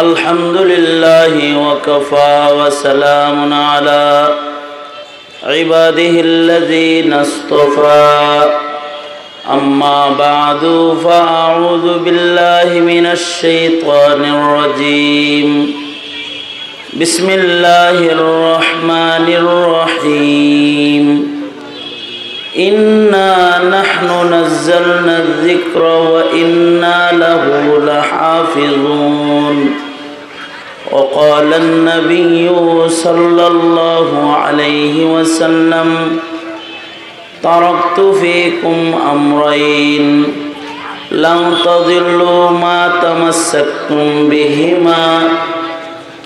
الحمد لله وكفى وسلام على عباده الذين اصطفى. أما بعد فأعوذ بالله من الشيطان الرجيم. بسم الله الرحمن الرحيم. إنا نحن نزلنا الذكر وإنا له لحافظون وقال النبي صلى الله عليه وسلم تركت فيكم أمرين لن تضلوا ما تمسكتم بهما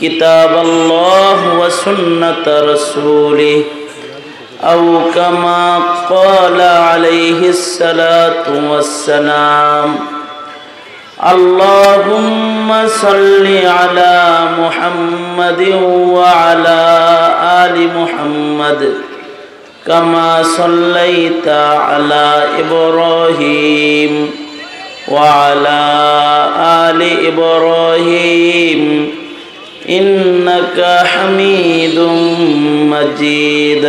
كتاب الله وسنة رسوله أو كما قال عليه الصلاة والسلام اللهم صل على محمد وعلى آل محمد كما صليت على إبراهيم وعلى آل إبراهيم إنك حميد مجيد.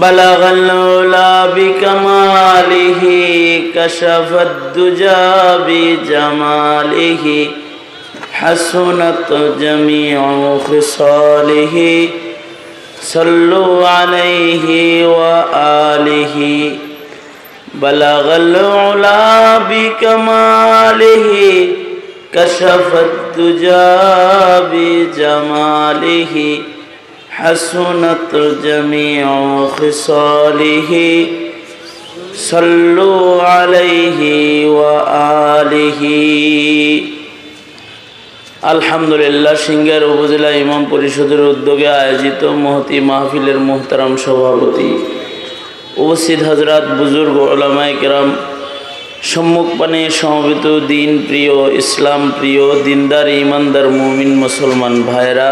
بلغ العلا بكماله كشف الدجى بجماله حسنت جميع خصاله. صلوا عليه وآله. بلغ العلا بكماله كشف الدجى بجماله. حسنت جميع خصاله صلوا عليه وآله আলহামদুলিল্লাহ সিঙ্গার উপজেলা ইমাম পরিষদের উদ্যোগে আয়োজিত মহতি মাহফিলের মোহতারাম সভাপতি উপস্থিত হজরত বুজুর্গ ওলামায় কেরাম সম্মুখপানে সমবেত দিন প্রিয় ইসলাম প্রিয় দিনদার ইমানদার মুমিন মুসলমান ভাইরা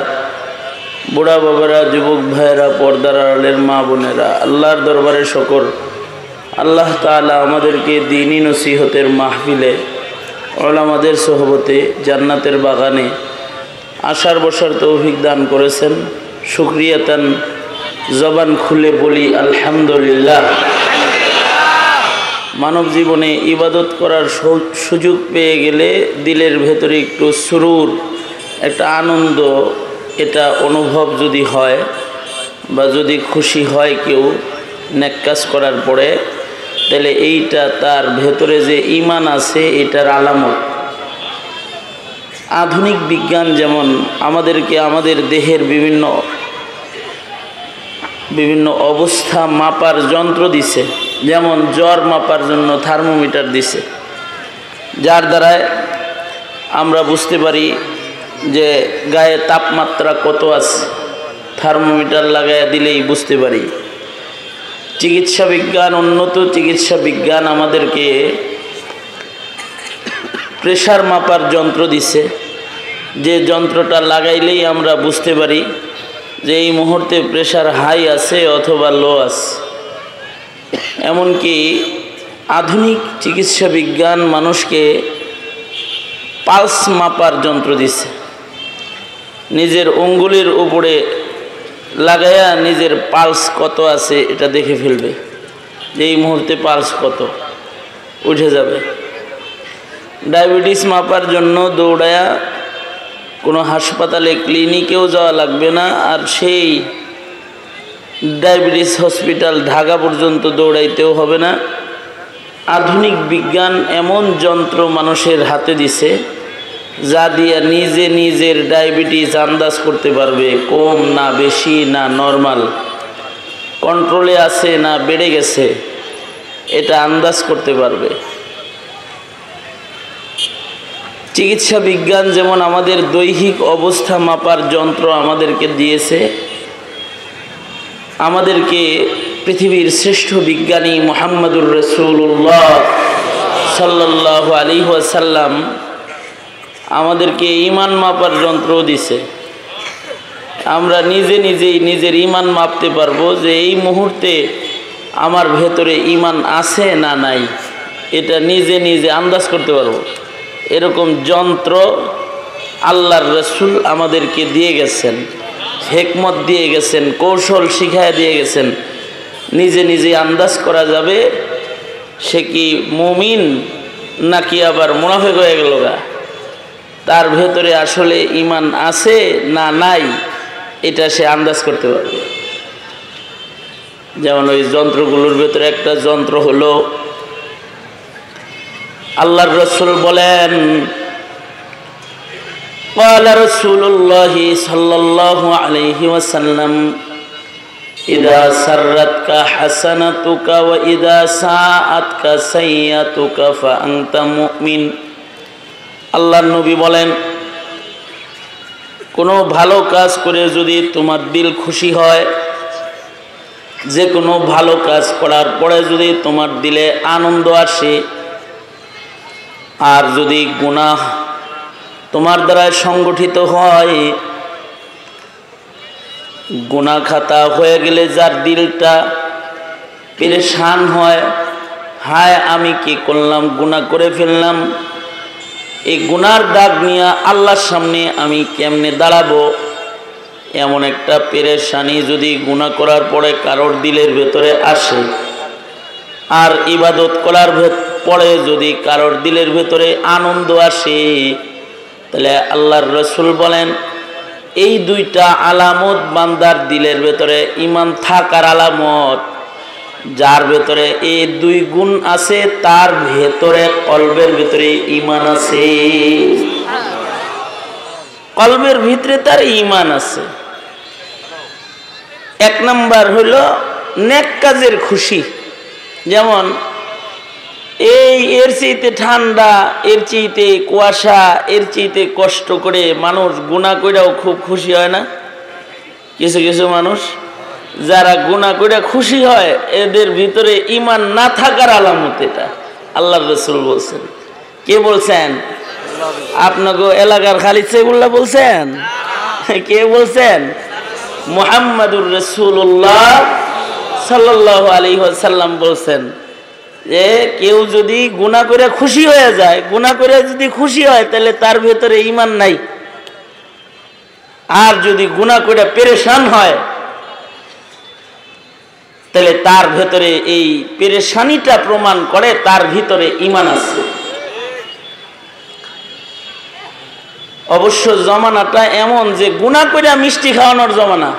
বুড়া বাবারা, যুবক ভাইয়েরা, পর্দার আড়ালের মা বোনেরা, আল্লাহর দরবারে শকর। আল্লাহ তালা আমাদেরকে দিনই নসিহতের মাহফিলে, ওলামাদের সহবতে, জান্নাতের বাগানে আশার বসার তৌফিক দান করেছেন। সুক্রিয়াতান জবান খুলে বলি, আলহামদুলিল্লাহ। মানব জীবনে ইবাদত করার সুযোগ পেয়ে গেলে দিলের ভেতরে একটু সুরুর, একটা আনন্দ এটা অনুভব যদি হয় বা যদি খুশি হয় কেউ নেকাজ করার পরে, তাহলে এইটা তার ভেতরে যে ইমান আছে, এটার আলামত। আধুনিক বিজ্ঞান যেমন আমাদেরকে আমাদের দেহের বিভিন্ন বিভিন্ন অবস্থা মাপার যন্ত্র দিছে, যেমন জ্বর মাপার জন্য থার্মোমিটার দিছে, যার দ্বারায় আমরা বুঝতে পারি যে গায়ে তাপমাত্রা কত আছে থার্মোমিটার লাগাইয়া দিলেই বুঝতে পারি। চিকিৎসা বিজ্ঞান, উন্নত চিকিৎসা বিজ্ঞান আমাদেরকে প্রেশার মাপার যন্ত্র দিছে। যে যন্ত্রটা লাগাইলেই আমরা বুঝতে পারি যে এই মুহূর্তে প্রেশার হাই আছে অথবা লো আছে। এমনকি আধুনিক চিকিৎসা বিজ্ঞান মানুষকে পালস মাপার যন্ত্র দিছে। নিজের অঙ্গুলির উপরে লাগাইয়া নিজের পালস কত আছে এটা দেখে ফেলবে। যে এই মুহূর্তে পালস কত, উঠে যাবে। ডায়াবেটিস মাপার জন্য দৌড়ায়া কোনো হাসপাতালে, ক্লিনিকেও যাওয়া লাগবে না। আর সেই ডায়াবেটিস হসপিটাল ঢাকা পর্যন্ত দৌড়াইতেও হবে না। আধুনিক বিজ্ঞান এমন যন্ত্র মানুষের হাতে দিছে যা দিয়ে নিজে নিজের ডায়াবেটিস আন্দাজ করতে পারবে, কম না বেশি না নর্মাল। কন্ট্রোলে আছে না বেড়ে গেছে, এটা আন্দাজ করতে পারবে। চিকিৎসা বিজ্ঞান যেমন আমাদের দৈহিক অবস্থা মাপার যন্ত্র আমাদেরকে দিয়েছে, আমাদেরকে পৃথিবীর শ্রেষ্ঠ বিজ্ঞানী মোহাম্মদুর রসুল্লাহ সাল্লাহ আলী ওয়াসাল্লাম আমাদেরকে ইমান মাপার যন্ত্র দিছে। আমরা নিজে নিজেই নিজের ইমান মাপতে পারব যে এই মুহূর্তে আমার ভেতরে ইমান আছে না নাই। এটা নিজে নিজে আন্দাজ করতে পারব। এরকম যন্ত্র আল্লাহর রসুল আমাদেরকে দিয়ে গেছেন, হেকমত দিয়ে গেছেন, কৌশল শিখায় দিয়ে গেছেন। নিজে নিজে আন্দাজ করা যাবে, সে কি মুমিন নাকি আবার মুনাফেক হয়ে গেল গা? তার ভেতরে আসলে ইমান আছে না নাই এটা সে আন্দাজ করতে পারবে যেমন ওই যন্ত্রগুলোর ভেতরে একটা যন্ত্র হলো আল্লাহর রসুল বলেন قال رسول الله صلى الله عليه وسلم إذا سرتك حسنتك وإذا ساءتك سيئتك فأنت مؤمن আল্লাহ নবী বলেন, কোনো ভালো কাজ করে যদি তোমার দিল খুশি হয় যে কোনো ভালো কাজ করার পরে যদি তোমার দিলে আনন্দ আসে, আর যদি গুনাহ তোমার দ্বারা সংগঠিত হয় গুনা খাতা হয়ে গেলে যার দিলটা পেরেশান হয়, হায় আমি কি করলাম গুণা করে ফেললাম এই গুনার দাগ নিয়ে আল্লাহর সামনে আমি কেমনে দাঁড়াবো? এমন একটা পেরেশানি যদি গুণা করার পরে কারোর দিলের ভেতরে আসে, আর ইবাদত করার পরে যদি কারোর দিলের ভেতরে আনন্দ আসে, তাহলে আল্লাহর রসুল বলেন, এই দুইটা আলামত বান্দার দিলের ভেতরে ইমান থাকার আলামত যার ভেতরে এই দুই গুণ আছে, তার ভেতরে কলবের ভেতরে ইমান আছে। কলবের ভিতরে তার ইমান আছে। এক নাম্বার হইল নেক কাজের খুশি। যেমন, এই এর চেয়েতে ঠান্ডা, এর চেয়েতে কুয়াশা, এর চেয়েতে কষ্ট করে মানুষ গুণা কইরাও খুব খুশি হয় না? কিছু কিছু মানুষ যারা গুণা করে খুশি হয়, এদের ভিতরে ইমান না থাকার আলামত এটা। আল্লাহ রসুল বলছেন। কে বলছেন? আপনাকে এলাকার খালি সেগুল্লা বলছেন? কে বলছেন? মোহাম্মদুর রসুল্লাহ সাল্লাহ আলী সাল্লাম বলছেন যে, কেউ যদি গুণা করে খুশি হয়ে যায় গুণা করে যদি খুশি হয়, তাহলে তার ভেতরে ইমান নাই। আর যদি গুণা করে পেরেশান হয় তাহলে তার ভেতরে এই পেরেশানিটা প্রমাণ করে, তার ভিতরে ইমান আছে। অবশ্য জমানাটা এমন যে গুণা করে মিষ্টি খাওয়ানোর জমানা।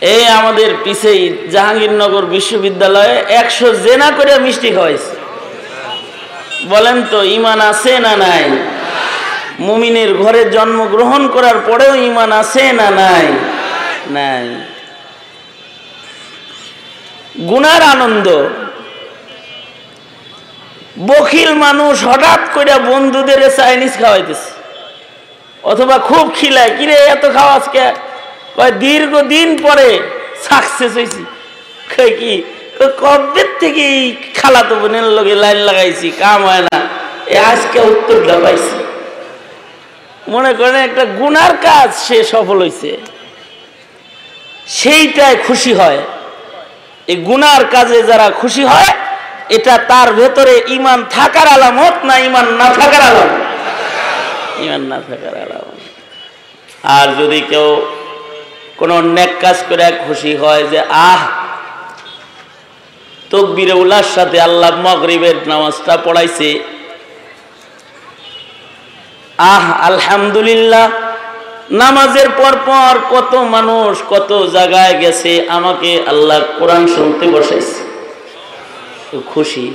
এই আমাদের পিছেই জাহাঙ্গীরনগর বিশ্ববিদ্যালয়ে একশো জেনা করে মিষ্টি খাওয়াইছে। বলেন তো ইমান আছে না নাই? মুমিনের ঘরে জন্মগ্রহণ করার পরেও ইমান আছে না নাই? নাই। গুনার আনন্দ। বখিল মানুষ হঠাৎ করে বন্ধুদের চাইনিজ খাওয়াইতেছে। অথবা খুব খিলায়, কিরে, এত খাওয়া আজকে? দীর্ঘদিন পরে সাকসেস হয়েছি কি? কবে থেকে খালাতো বোনের লগে লাইন লাগাইছি? কাম হয় না। এ আজকে উত্তরটা পাইছি। মনে করেন একটা গুনার কাজ সে সফল হয়েছে সেইটাই খুশি হয়। এই গুনার কাজে যারা খুশি হয়, এটা তার ভেতরে ইমান থাকার আলামত না ইমান না থাকার আলামত? ইমান না থাকার আলামত। আর যদি কেউ কোনো নেক কাজ করে খুশি হয় যে, আহ, তকবিরে উল্লার সাথে আল্লাহ মগরিবের নামাজটা পড়াইছে। আহ, আলহামদুলিল্লাহ নামাজের পর পর কত মানুষ কত জায়গায় গেছে, আমাকে আল্লাহ কোরআন শুনতে বসাইছে। খুশি।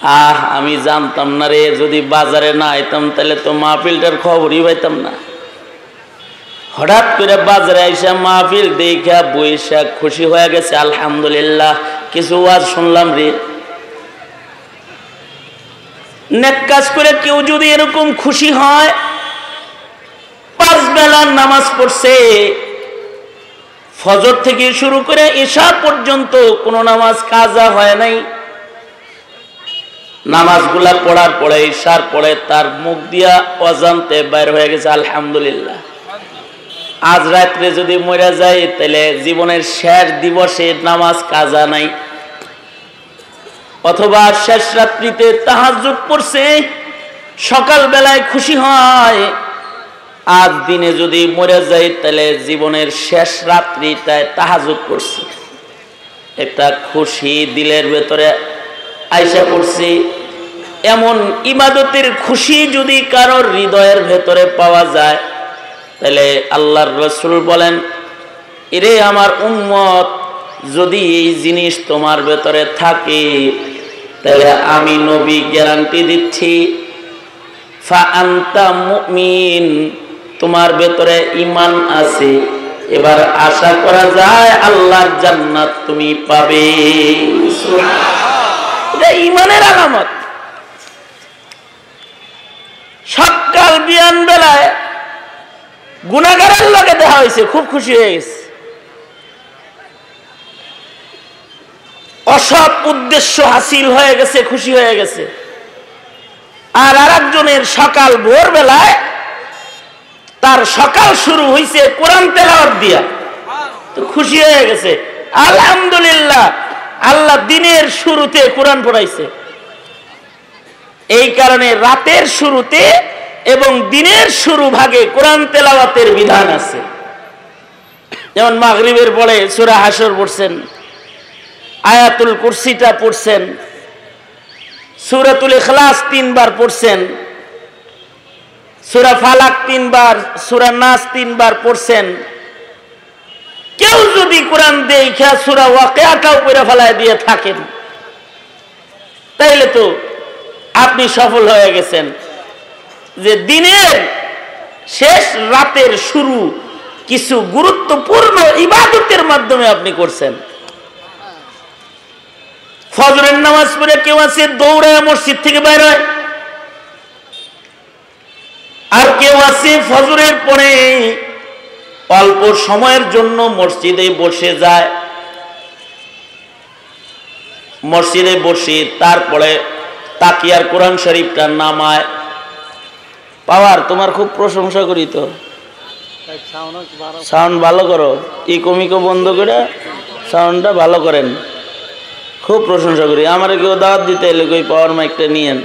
আহ, আমি জানতাম না রে, যদি বাজারে না আইতাম, তাহলে তো মাহফিলটার খবরই পাইতাম না। হঠাৎ করে বাজারে আইসা মাহফিল দেখা বৈশা খুশি হয়ে গেছে, আলহামদুলিল্লাহ, কিছু ওয়াজ শুনলাম রে। নেক কাজ করে কেউ যদি এরকম খুশি হয় পাঁচ বেলার নামাজ পড়ছে। ফজর থেকে শুরু করে এশা পর্যন্ত কোনো নামাজ কাজা হয় নাই। নামাজগুলা পড়ার পরে, ঈশার পরে তার মুখ দিয়া অজান্তে বাইর হয়ে গেছে, আলহামদুলিল্লাহ। আজ রাত্রে যদি মরে যায়, তাহলে জীবনের শেষ দিবসে নামাজ কাজা নাই। অথবা শেষ রাত্রিতে তাহাজুদ পড়ছে সকাল বেলায় খুশি হয় আজ দিনে যদি মরে যায় তাহলে জীবনের শেষ রাত্রিটায় তাহাজুদ পড়ছে একটা খুশি দিলের ভেতরে আইসা পড়ছি। এমন ইবাদতের খুশি যদি কারোর হৃদয়ের ভেতরে পাওয়া যায়, তাহলে আল্লাহর রসুল বলেন এরে আমার উম্মত, যদি এই জিনিস তোমার ভেতরে থাকে, তাহলে আমি নবী গ্যারান্টি দিচ্ছি। ফা আন্তা মুমিন তোমার ভেতরে ইমান আছে। এবার আশা করা যায় আল্লাহর জান্নাত তুমি পাবে। এটা ইমানের আলামত। সকাল বিয়ান বেলায় গুণাগারের লগে দেখা হয়েছে খুব খুশি হয়ে গেছে। অসৎ উদ্দেশ্য হাসিল হয়ে গেছে খুশি হয়ে গেছে। আর আরেকজনের সকাল ভোরবেলায় তার সকাল শুরু হয়েছে কোরআন তেলাওয়াত দিয়া। তো খুশি হয়ে গেছে। আলহামদুলিল্লাহ, আল্লাহ দিনের শুরুতে কোরআন পড়াইছে। এই কারণে রাতের শুরুতে এবং দিনের শুরু ভাগে কোরআন তেলাওয়াতের বিধান আছে। যেমন মাগরিবের পরে সুরা হাসর পড়ছেন, আয়াতুল কুরসিটা পড়ছেন, সুরাতুল ইখলাস তিনবার পড়ছেন সুরা ফালাক তিনবার, সুরা নাস তিনবার পড়ছেন। কেউ যদি কোরআন দেখা সুরা ওয়াকেয়াটাও করে ফেলায় দিয়ে থাকেন, তাইলে তো আপনি সফল হয়ে গেছেন। যে দিনের শেষ রাতের শুরু কিছু গুরুত্বপূর্ণ ইবাদতের মাধ্যমে আপনি করছেন। ফজরের নামাজ পড়ে কেউ আছে দৌড়ায় মসজিদ থেকে বের হয়। আর কেউ আছে ফজরের পরে। অল্প সময়ের জন্য মসজিদে বসে যায়। মসজিদে বসে তারপরে তাকিয়ার কোরআন শরীফটা নামায়। পাওয়ার তোমার খুব প্রশংসা করি তো। সাউন্ড ভালো করো। ইকোমিকো বন্ধ করে সাউন্ডটা ভালো করেন। খুব প্রশংসা করি। আমার কেউ দাওয়াত দিতে এলে কই পাওয়ার মাইকটা নিয়েন।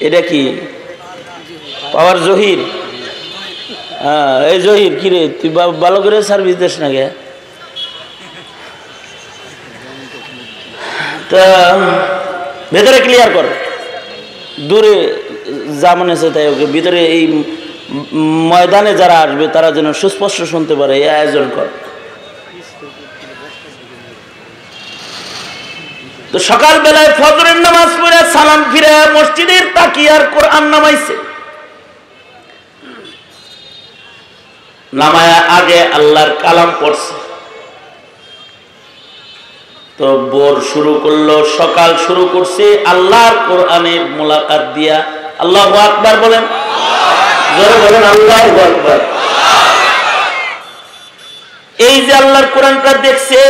এটা কি? পাওয়ার জহির। হ্যাঁ এই জহির কিরে তুই ভালো করে সার্ভিস দিস না গে তা, ভেতরে ক্লিয়ার কর। দূরে যা মনে আছে তাই ওকে, ভিতরে এই ময়দানে যারা আসবে, তারা যেন সুস্পষ্ট শুনতে পারে, এই আয়োজন কর। তো সকাল বেলায় ফজরের নামাজ পড়ে সালাম ফিরে, মসজিদের তাকিয়ার কোরআন নামাইছে। নামায়া আগে আল্লাহর কালাম পড়ছে। তো বোর শুরু করল, সকাল শুরু করছে, আল্লাহর কোরআনের মোলাকাত দিয়া। আল্লাহ আকবার বলেন। এই যে আল্লাহর কোরআনটা দেখছে,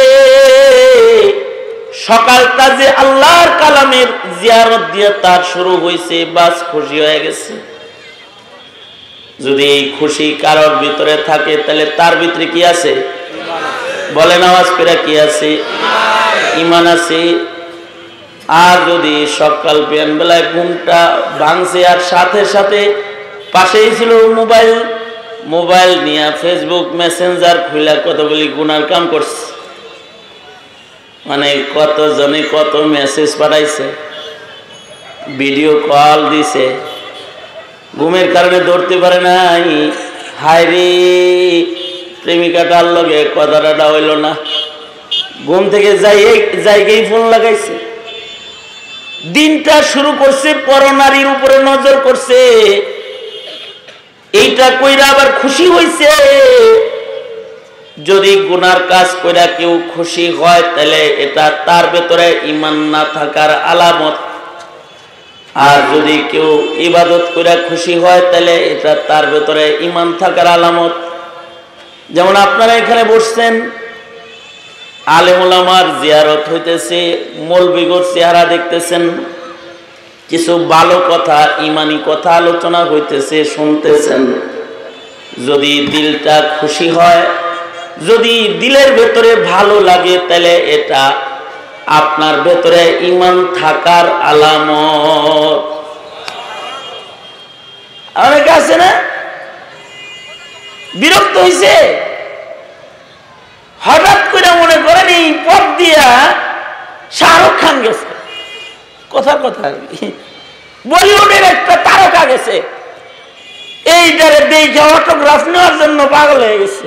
সকালটা যে আল্লাহর কালামের জিয়ারত দিয়ে তার শুরু হয়েছে বাস খুশি হয়ে গেছে। যদি খুশি কারোর ভিতরে থাকে, তাহলে তার ভিতরে কি আছে? বলেন আওয়াজ পেরা কি আছে? ইমান আছে। আর যদি সকাল বেলায় ঘুমটা ভাঙছে আর সাথে সাথে পাশেই ছিল মোবাইল মোবাইল নিয়ে ফেসবুক মেসেঞ্জার খুলে কতগুলি গুনার কাম করছে। মানে কত জনে কত মেসেজ পাঠাইছে। ভিডিও কল দিছে। ঘুমের কারণে ধরতে পারে নাই। হায় রে, প্রেমিকাটার লগে কথাটা হইল না। ঘুম থেকে যাই জায়গায় ফোন লাগাইছে। দিনটা শুরু করছে, পরনারীর উপরে নজর করছে। এইটা কইরা আবার খুশি হইছে। যদি গুনার কাজ কইরা কেউ খুশি হয়, তাহলে এটা তার ভেতরে ইমান না থাকার আলামত। আর যদি কেউ ইবাদত করে খুশি হয়, তাহলে এটা তার ভেতরে ইমান থাকার আলামত। যেমন আপনারা এখানে বসছেন, আলেমুলামার জিয়ারত হইতেছে, মৌলবিগর চেহারা দেখতেছেন, কিছু ভালো কথা ইমানি কথা আলোচনা হইতেছে, শুনতেছেন। যদি দিলটা খুশি হয়, যদি দিলের ভেতরে ভালো লাগে, তাহলে এটা আপনার ভেতরে ইমান থাকার আলামত। অনেকে আছে না, বিরক্ত হয়েছে হঠাৎ করে মনে করেন এই পথ দিয়া শাহরুখ খান গেছে। কথা কথা, বলিউডের একটা তারকা গেছে। এইটারে দেখে অটোগ্রাফ নেওয়ার জন্য পাগল হয়ে গেছে।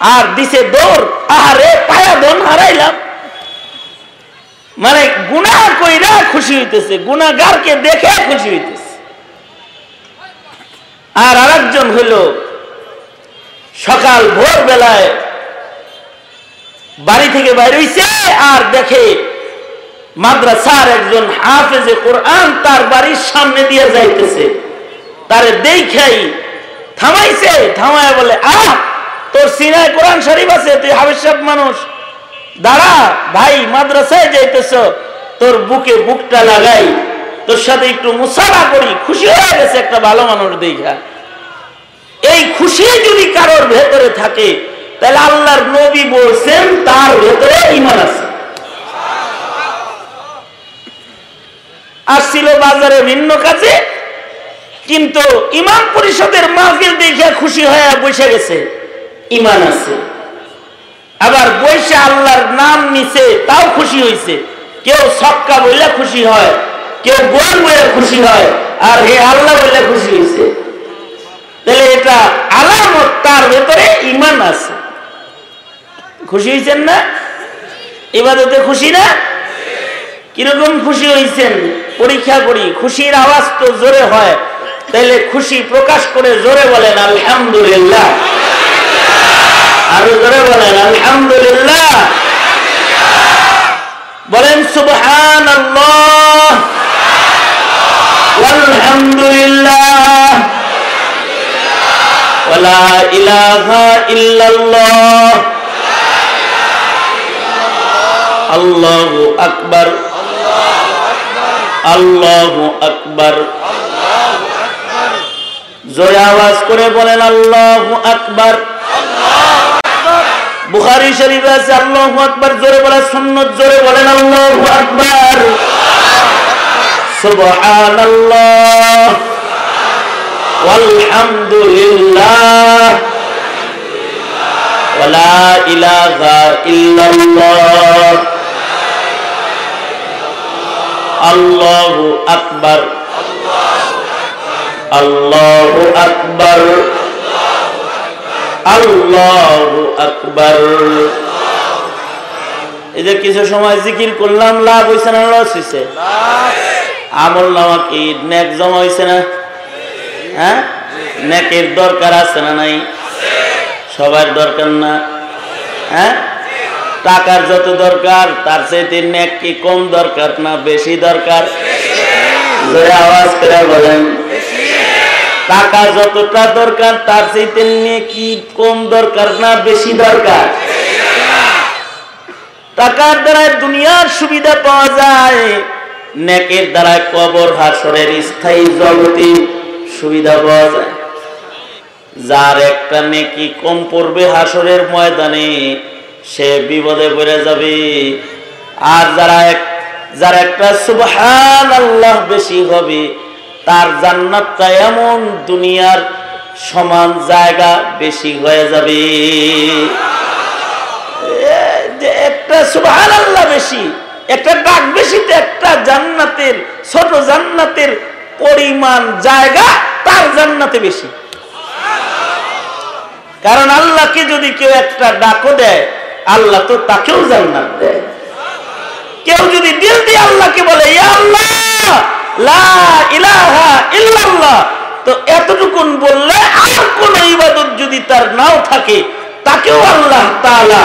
আর দিছে দৌড়। আহারে, পায়া দন হারাইলাম। মানে গুণা কইরা খুশি হইতেছে গুণাগারকে দেখে খুশি হইতেছে। আর আরেকজন হইল, সকাল ভোর বেলায় বাড়ি থেকে বাইরে হইছে আর দেখে মাদ্রাসার একজন হাফেজে কোরআন তার বাড়ির সামনে দিয়ে যাইতেছে। তারে দেখাই থামাইছে, থামায় বলে, আহ, তোর সিনায় কোরআন শরীফ আছে, তুই হাফেজ সাহেব মানুষ। দাঁড়া, ভাই, মাদ্রাসায় যাইতেছ, তোর বুকে বুকটা লাগাই, তোর সাথে একটু মুসাফা করি, খুশি হয়ে গেছে একটা ভালো মানুষ দেখা। এই খুশি যদি কারোর ভেতরে থাকে, তাহলে আল্লাহর নবী বলছেন, তার ভেতরে ইমান আছে। আসছিল বাজারে ভিন্ন কাজে কিন্তু ইমান পরিষদের মাহফিল দেখে খুশি হয়ে বসে গেছে ইমান আছে। আবার বৈশে আল্লাহর নাম নিছে, তাও খুশি হয়েছে কেউ সক্কা বললে খুশি হয়, কেউ গোল বলে খুশি হয়, আর হে আল্লাহ বললে খুশি হয়েছে তাহলে এটা আলামত, তার ভেতরে ইমান আছে। খুশি হয়েছেন না? এবাদতে খুশি না? কীরকম খুশি হয়েছেন পরীক্ষা করি, খুশির আওয়াজ তো জোরে হয়। তাহলে খুশি প্রকাশ করে জোরে বলেন, আলহামদুলিল্লাহ। আরও জোরে বলেন, আলহামদুলিল্লাহ। বলেন সুবহান আলহামদুলিল্লাহ ওয়ালা ইলাহা ইল্লাল্লাহ। আল্লাহু আকবার। আল্লাহু আকবার। জোরে আওয়াজ করে বলেন, আল্লাহু আকবার। বুখারী শরীফে আছে, আল্লাহু আকবার, জোরে বলে, সুন্নত জোরে বলেন, আল্লাহু আকবার। আল্লাহু আকবার আল্লাহু আকবার। আল্লাহু আকবার। এই যে কিছু সময় জিকির করলাম, লাভ না লস আমল নামা কি নেক জমা না? হ্যাঁ? নেকের দরকার আছে না নাই? সবার দরকার না? হ্যাঁ? টাকার যত দরকার, তার চাইতে নেক কি কম দরকার না বেশি দরকার? আওয়াজ করে বলেন। টাকা যতটা দরকার, তার চাইতে কি কম দরকার না বেশি দরকার? টাকার দ্বারা দুনিয়ার সুবিধা পাওয়া যায়, নেকের দ্বারা কবর, হাসরের স্থায়ী জগতে সুবিধা পাওয়া যায়। যার একটা নেকি কম পড়বে হাসরের ময়দানে, সে বিপদে পড়ে যাবে। আর যারা যার একটা সুবহান আল্লাহ বেশি হবে তার জান্নাতটা এমন দুনিয়ার সমান জায়গা বেশি হয়ে যাবে। একটা সুবহান আল্লাহ বেশি, একটা ডাক বেশিতে একটা জান্নাতের, ছোট জান্নাতের পরিমাণ জায়গা তার জান্নাতে বেশি। কারণ আল্লাহকে যদি কেউ একটা ডাকও দেয়, আল্লাহ তো তাকেও জান্নাত দেয়। কেউ যদি দিল দিয়ে আল্লাহকে বলে আল্লাহ! তো এতটুকুন বললে আর কোন ইবাদত যদি তার নাও থাকে, তাকেও আল্লাহ তাআলা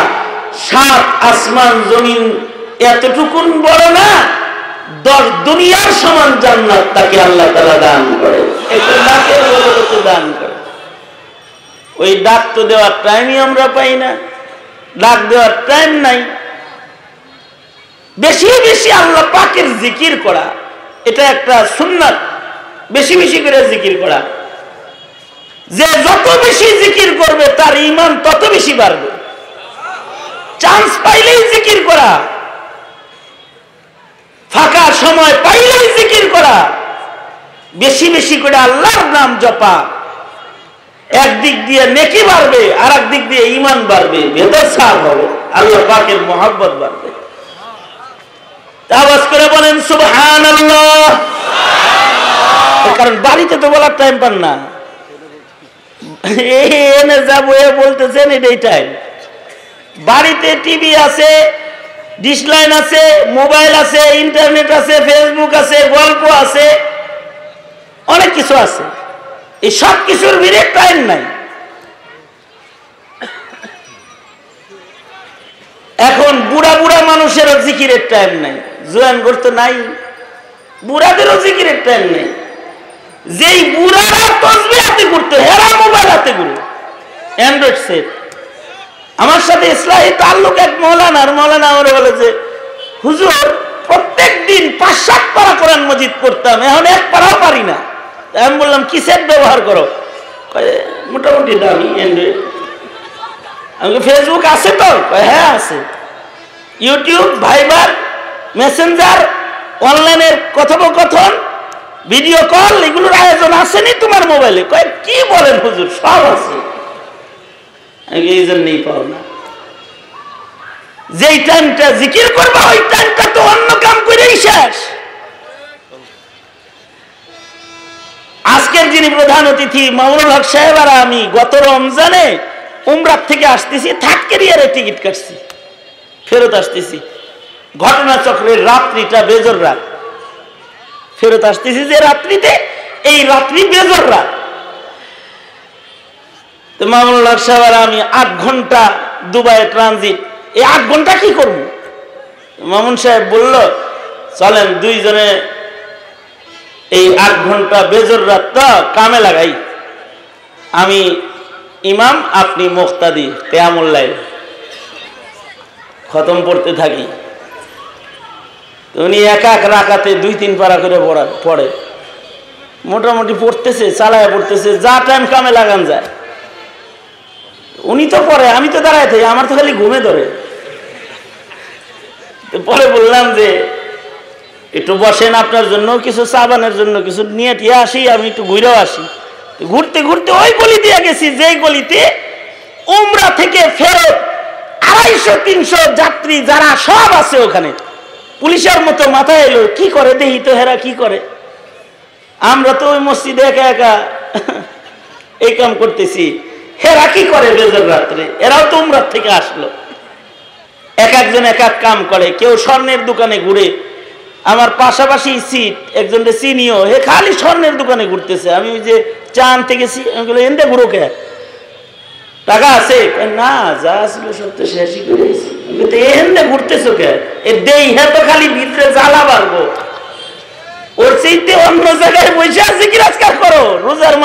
সাত আসমান জমিন বড় না, দশ দুনিয়ার সমান জান্নাত তাকে আল্লাহ তাআলা দান করে। দান করে। ওই ডাক তো দেওয়ার টাইমই আমরা পাই না। ডাক দেওয়ার টাইম নাই। বেশি বেশি আল্লাহ পাকের জিকির করা। এটা একটা সুন্নাত। বেশি বেশি করে জিকির করা। যে যত বেশি জিকির করবে, তার ইমান তত বেশি বাড়বে। চান্স পাইলেই জিকির করা। ফাঁকা সময় পাইলেই জিকির করা। বেশি বেশি করে আল্লাহর নাম জপা। একদিক দিয়ে নেকি বাড়বে আর দিক দিয়ে ইমান বাড়বে। ভেতর সার হবে। আল্লাহ পাকের মহাব্বত বাড়বে। আওয়াজ করে বলেন সুবহান কারণ বাড়িতে তো বলার টাইম পান না। এনে যাব এ বলতেছেন এটাই টাইম বাড়িতে টিভি আছে ডিসলাইন আছে মোবাইল আছে ইন্টারনেট আছে ফেসবুক আছে গল্প আছে অনেক কিছু আছে। এই সব কিছুর ভিড়ে টাইম নাই। এখন বুড়া বুড়া মানুষেরও জিকিরের টাইম নাই। জোয়ান করতে নাই। বুড়াদেরও জিকিরের টাইম নেই। যেই বুড়ারা তসবি হাতে করতো, হেরা মোবাইল হাতে ঘুরে অ্যান্ড্রয়েড সেট আমার সাথে ইসলামী তাল্লুক এক মৌলানা, আর মৌলানা আমার বলে যে, হুজুর প্রত্যেক দিন পাঁচ সাত পারা কোরআন মজিদ পড়তাম, এখন এক পারাও পারি না। আমি বললাম, কি সেট ব্যবহার করো? মোটামুটি দামি অ্যান্ড্রয়েড আমি ফেসবুক আছে তো? হ্যাঁ আছে। ইউটিউব ভাইবার মেসেঞ্জার অনলাইনের কথোপকথন ভিডিও কল এগুলোর আয়োজন আসেনি তোমার মোবাইলে কয়েক কি বলেন হুজুর? সব আছে। এই জন্যই পাও না? যেই টাইমটা জিকির করবা, ওই টাইমটা তো অন্য কাম করেই শেষ। আজকের যিনি প্রধান অতিথি, মামুনুল হক সাহেব আর আমি গত রমজানে উমরাত থেকে আসতেছি থাককেরিয়ারে টিকিট কাটছি। ফেরত আসতেছি। ঘটনাচক্রের রাত্রিটা বেজর রাত। ফেরত আসতেছি যে রাত্রিতে, এই রাত্রি বেজর রাত। তো মামুনুল হক সাহেব আর আমি আট ঘণ্টা দুবাইয়ে ট্রানজিট এই আট ঘণ্টা কি করব? মামুন সাহেব বলল, চলেন দুইজনে এই আট ঘণ্টা বেজর রাতটা কামে লাগাই। আমি ইমাম, আপনি মোক্তাদি কেয়ামুল্লাই খতম পড়তে থাকি। উনি এক এক রাখাতে দুই, তিন পারা করে পড়া পড়ে। মোটামুটি পড়তেছে, চালায় পড়তেছে, যা টাইম কামে লাগান যায়। উনি তো পড়ে, আমি তো দাঁড়ায় থাকি, আমার তো খালি ঘুমে ধরে। পরে বললাম যে, একটু বসেন আপনার জন্য, কিছু সাবানের জন্য, কিছু নিয়ে টিয়ে আসি, আমি একটু ঘুরেও আসি। ঘুরতে ঘুরতে ওই গলি দিয়ে গেছি যে গলিতে উমরা থেকে ফেরত আড়াইশো, তিনশো যাত্রী যারা সব আছে ওখানে। পুলিশের মতো মাথায় এলো, কি করে দেখি তো হেরা কি করে? আমরা তো ওই মসজিদে একা একা এই কাম করতেছি। হেরা কি করে বেজর রাত্রে? এরাও তো উমরাত থেকে আসলো। এক একজন এক এক কাম করে, কেউ স্বর্ণের দোকানে ঘুরে। আমার পাশাপাশি সিট একজন চিনিও। হে খালি স্বর্ণের দোকানে ঘুরতেছে। আমি ওই যে চান থেকে এনতে ঘুরো কে? টাকা আছে? না, যা ছিল শেষই করেছি ঘুরতেছো কে? দেই হ্যাঁ তো খালি ভিতরে জ্বালা বাড়বো। ওর সেইতে অন্য জায়গায় বসে আছে কি রাজকার করো? রোজার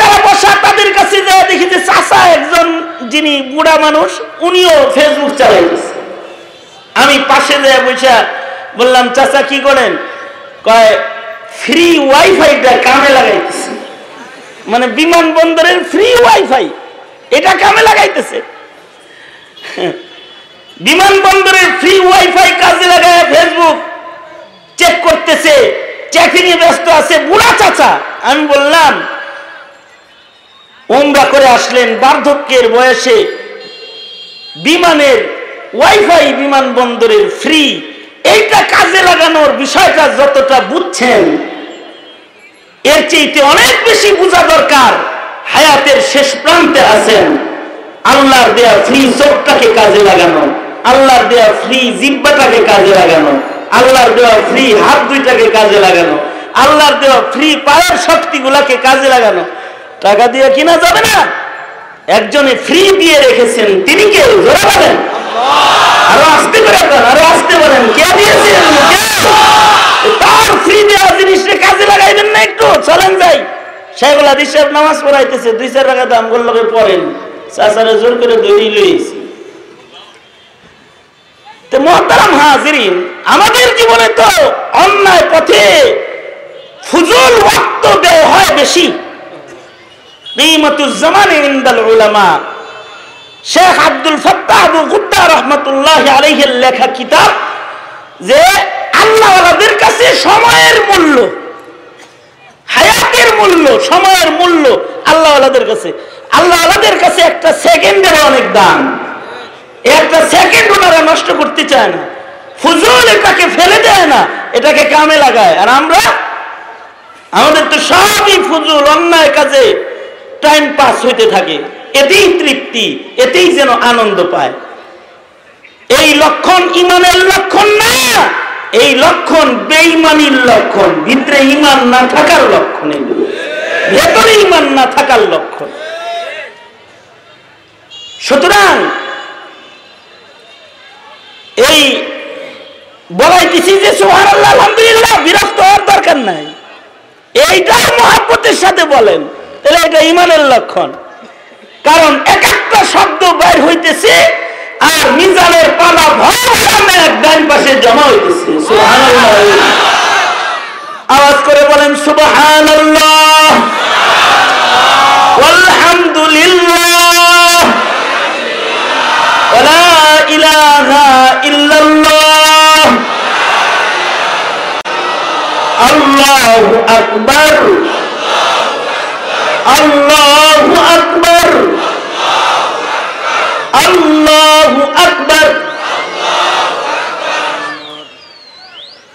যারা বসা তাদের কাছে যায় দেখি যে চাষা একজন যিনি বুড়া মানুষ, উনিও ফেসবুক চালাইতেছে আমি পাশে যায় বসে বললাম, চাচা কি করেন? কয়, ফ্রি ওয়াইফাইটা কামে লাগাইতেছে। মানে বিমানবন্দরের ফ্রি ওয়াইফাই এটা কামে লাগাইতেছে। বিমানবন্দরের ফ্রি ওয়াইফাই কাজে লাগায় ফেসবুক চেক করতেছে চেকিং এ ব্যস্ত আছে, বুড়া চাচা। আমি বললাম ওমরা করে আসলেন বার্ধক্যের বয়সে। বিমানের ওয়াইফাই বিমানবন্দরের ফ্রি এইটা কাজে লাগানোর বিষয়টা যতটা বুঝছেন এর চেয়েতে অনেক বেশি বোঝা দরকার হায়াতের শেষ প্রান্তে আছেন। আল্লাহর দেয়া ফ্রি চোখটাকে কাজে লাগানো? আল্লাহর দেয়া ফ্রি জিব্বাটাকে কাজে লাগানো? আল্লাহর দেওয়া ফ্রি হাত দুইটাকে কাজে লাগানো? আল্লাহর দেওয়া ফ্রি পায়ের শক্তিগুলাকে কাজে লাগানো? টাকা দিয়ে কিনা যাবে না? একজনে ফ্রি দিয়ে রেখেছেন, তিনি কে? ধরে বলেন। আরও আসতে করে আরও আসতে বলেন কে তার ফ্রি দেওয়া জিনিসটা কাজে লাগাইবেন না একটু, চলেন যাই। সাহেব নামাজ পড়াইতেছে, দুই চার টাকা দাম পড়েন। চাচারে জোর করে মহতারাম হাজিরিন, আমাদের জীবনে তো অন্যায় পথে ফুজুল ওয়াক্ত দেয় হয় বেশি। কিমাতুজ্জামানে ইনদাল উলামা। শেখ আব্দুল ফাত্তাহ রহমতুল্লাহ আলাইহির লেখা কিতাব যে আল্লাহওয়ালাদের কাছে সময়ের মূল্য, হায়াতের মূল্য, সময়ের মূল্য আল্লাহওয়ালাদের কাছে। আল্লাহওয়ালাদের কাছে একটা সেকেন্ডের অনেক দাম। একটা সেকেন্ড ওনারা নষ্ট করতে চায় না। ফুজুল এটাকে ফেলে দেয় না, এটাকে কামে লাগায়। আর আমরা, আমাদের তো সবই ফুজুল অন্যায় কাজে টাইম পাস হইতে থাকে। এতেই তৃপ্তি, এতেই যেন আনন্দ পায়। এই লক্ষণ ইমানের লক্ষণ না, এই লক্ষণ বেইমানির লক্ষণ। ভিতরে ইমান না থাকার লক্ষণ ভেতরে ইমান না থাকার লক্ষণ। সুতরাং এই বলাইতেছি যে সোহার আল্লাহ আলহামদুলিল্লাহ, বিরক্ত হওয়ার দরকার নাই। এইটা মহাব্বতের সাথে বলেন, তাহলে এটা ইমানের লক্ষণ। কারণ এক একটা শব্দ বাইর হইতেছে আর মিজানের পালা ভয়ামে এক ডান পাশে জমা হইতেছে। আওয়াজ করে বলেন ইল্লাল্লাহ। আল্লাহু আকবার। আল্লাহু আকবার।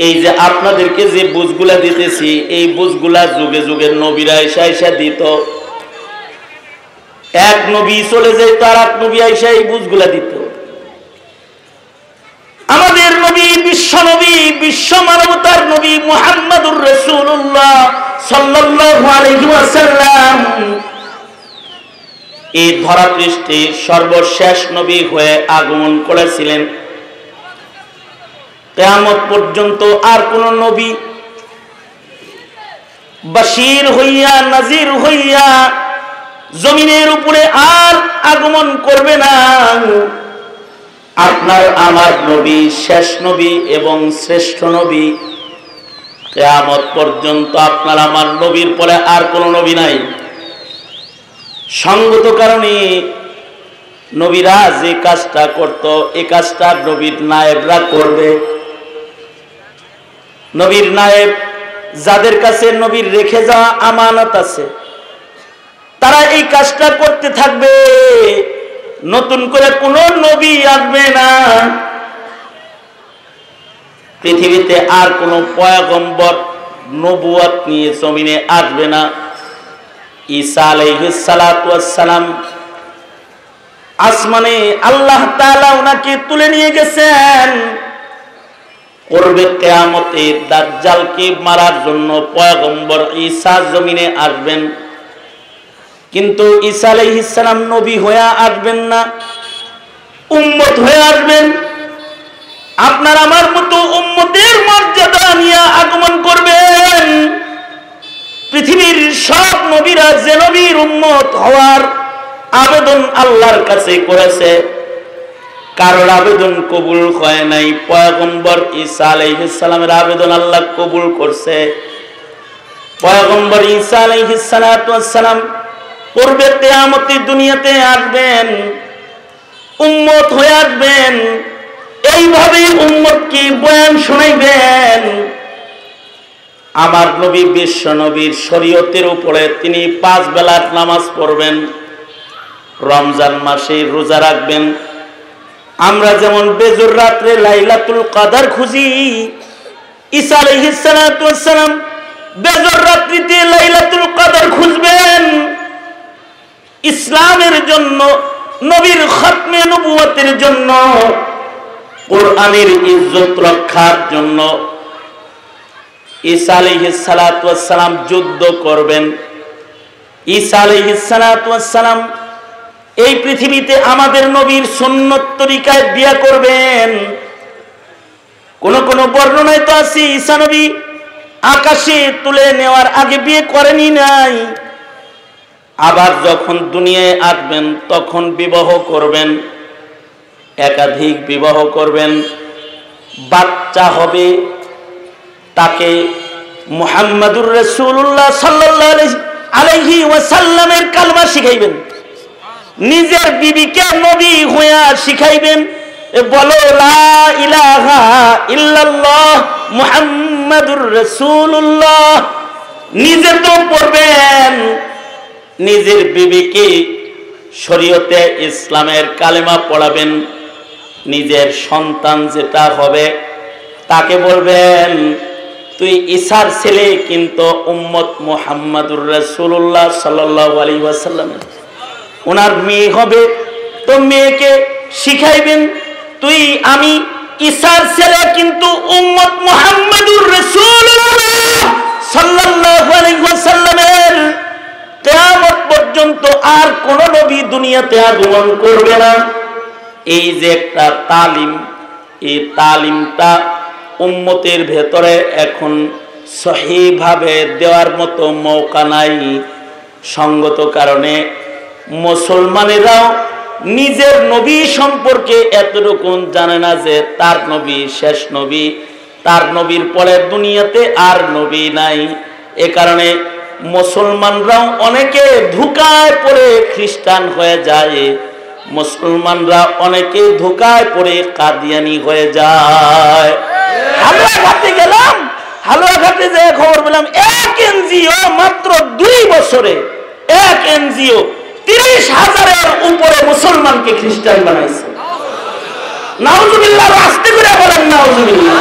এই যে আপনাদেরকে যে বুঝগুলা দিতেছি, এই বুঝগুলা যুগে যুগে নবীরা এসা এসা দিত। এক নবী চলে যায়, তার এক নবী আইসা এই বুঝগুলা দিত। আমাদের নবী, বিশ্ব নবী, বিশ্ব মানবতার নবী মুহাম্মাদুর রাসূলুল্লাহ সাল্লাল্লাহু আলাইহি ওয়াসাল্লাম এই ধরা পৃষ্ঠে সর্বশেষ নবী হয়ে আগমন করেছিলেন। কেয়ামত পর্যন্ত আর কোন নবী বাশির হইয়া, নাজির হইয়া জমিনের উপরে আর আগমন করবে না। আপনার আমার নবী, শেষ নবী এবং শ্রেষ্ঠ নবী। কেয়ামত পর্যন্ত আপনার আমার নবীর পরে আর কোন নবী নাই। সঙ্গত কারণে নবীরা যে কাজটা করত এই কাজটা নবীর নায়েবরা করবে। নবীর নায়েব যাদের কাছে নবীর রেখে যাওয়া আমানত আছে, তারা এই কাজটা করতে থাকবে। নতুন করে কোন নবী আসবে না। পৃথিবীতে আর কোন পয়াগম্বর নবুয়াত নিয়ে জমিনে আসবে না। ঈসা আলাইহিসালাম আসমানে আল্লাহ তাআলা ওনাকে তুলে নিয়ে গেছেন। করবে কেয়ামতে দাজ্জালকে মারার জন্য পয়গম্বর ঈসা জমিনে আসবেন। কিন্তু ঈসা আলাইহিসসালাম নবী হয়ে আসবেন না, উম্মত হয়ে আসবেন। আপনার আমার মতো উম্মতের মর্যাদা নিয়ে আগমন করবেন। পৃথিবীর সব নবীরা যে নবীর উম্মত হওয়ার আবেদন আল্লাহর কাছে করেছে, কারোর আবেদন কবুল হয় নাই। পয়গম্বর ঈসা আলাইহিস সালামের আবেদন আল্লাহ কবুল করছে। পয়গম্বর ঈসা আলাইহিস সালাম পূর্বে কিয়ামতে দুনিয়াতে আসবেন, উম্মত হয়ে আসবেন। এইভাবে উম্মত কি বয়ান শুনাইবেন। আমার নবী বিশ্ব নবীর শরীয়তের উপরে তিনি পাঁচ বেলার নামাজ পড়বেন, রমজান মাসে রোজা রাখবেন। আমরা যেমন বেজুর রাত্রে লাইলাতুল কাদার খুঁজি, ঈসা আলাইহিস সালাম বেজর রাত্রিতে লাইলাতুল কাদার খুঁজবেন। ইসলামের জন্য, নবীর খতমে নবুয়তের জন্য, কোরআনের ইজ্জত রক্ষার জন্য ঈসা আলাইহিস সালাম যুদ্ধ করবেন। ঈসা আলাইহিস সালাম এই পৃথিবীতে আমাদের নবীর সুন্নত তরিকায় বিয়া করবেন। কোন কোন বর্ণনায় তো আছে, ঈসা নবী আকাশে তুলে নেওয়ার আগে বিয়ে করেনি নাই। আবার যখন দুনিয়ায় আসবেন, তখন বিবাহ করবেন, একাধিক বিবাহ করবেন। বাচ্চা হবে তাকে মুহাম্মাদুর রসুল্লাহ সাল্লাহ আলহি ওয়াসাল্লামের কালমা শিখাইবেন। নিজের বিবিকে নবী হইয়া শিখাইবেন বলো, লা ইলাহা ইল্লাল্লাহ মুহাম্মাদুর রাসূলুল্লাহ। নিজে তো পড়বেন। নিজের বিবিকে শরীয়তে ইসলামের কালেমা পড়াবেন। নিজের সন্তান যেটা হবে তাকে বলবেন তুই ঈশার ছেলে কিন্তু উম্মত মোহাম্মদুর সাল্লাল্লাহু আলাইহি ওয়াসাল্লামের। ওনার মেয়ে হবে, তো মেয়েকে শিখাইবেন, তুই, আমি ঈশার ছেলে কিন্তু উম্মত মুহাম্মাদুর রাসূলুল্লাহ সাল্লাল্লাহু আলাইহি ওয়াসাল্লামের। পর্যন্ত আর কোন নবী দুনিয়াতে আগমন করবে না। এই যে একটা তালিম, এই তালিমটা উম্মতের ভেতরে এখন সহিভাবে দেওয়ার মতো মৌকা নাই। সঙ্গত কারণে মুসলমানেরাও নিজের নবী সম্পর্কে এতটুকু জানে না যে তার নবী শেষ নবী, তার নবীর পরে দুনিয়াতে আর নবী নাই। এ কারণে মুসলমানরাও অনেকে ধুকায় পড়ে খ্রিস্টান হয়ে যায়। মুসলমানরা অনেকে ধোকায় পড়ে কাদিয়ানি হয়ে যায়। হালুয়া ঘাটে গেলাম, হালুয়া ঘাটে যে খবর পেলাম, এক এনজিও মাত্র দুই বছরে, এক এনজিও তিরিশ হাজারের উপরে মুসলমানকে খ্রিস্টান বানাইছে। নাউজুবিল্লাহ আসতে করে বলেন নাউজুবিল্লাহ।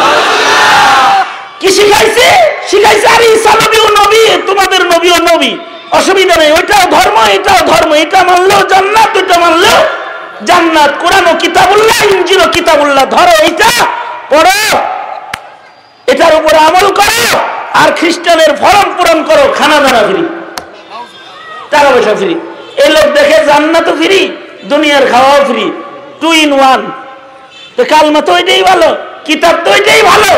কি শিখাইছে? শিখাইছে, আরে ঈসা নবী ও নবী, তোমাদের নবী ও নবী। অসুবিধা নেই, ওইটাও ধর্ম, এটাও ধর্ম, এটা মানলেও জান্নাত, ওইটা মানলেও জান্নাত। কোরআন ও কিতাবুল্লাহ ইঞ্জিল ও কিতাবুল্লাহ, ধরো এইটা, পড়ো। এটার উপরে আমল করো, আর খ্রিস্টানের ফরম পূরণ করো খানা দানা ফ্রি, টাকা পয়সা ফ্রি। এই লোক দেখে জান্নাতও ফ্রি, দুনিয়ার খাওয়াও ফ্রি, টু ইন ওয়ান। তো কালমা তো ওইটাই ভালো, কিতাব তো ওইটাই ভালো।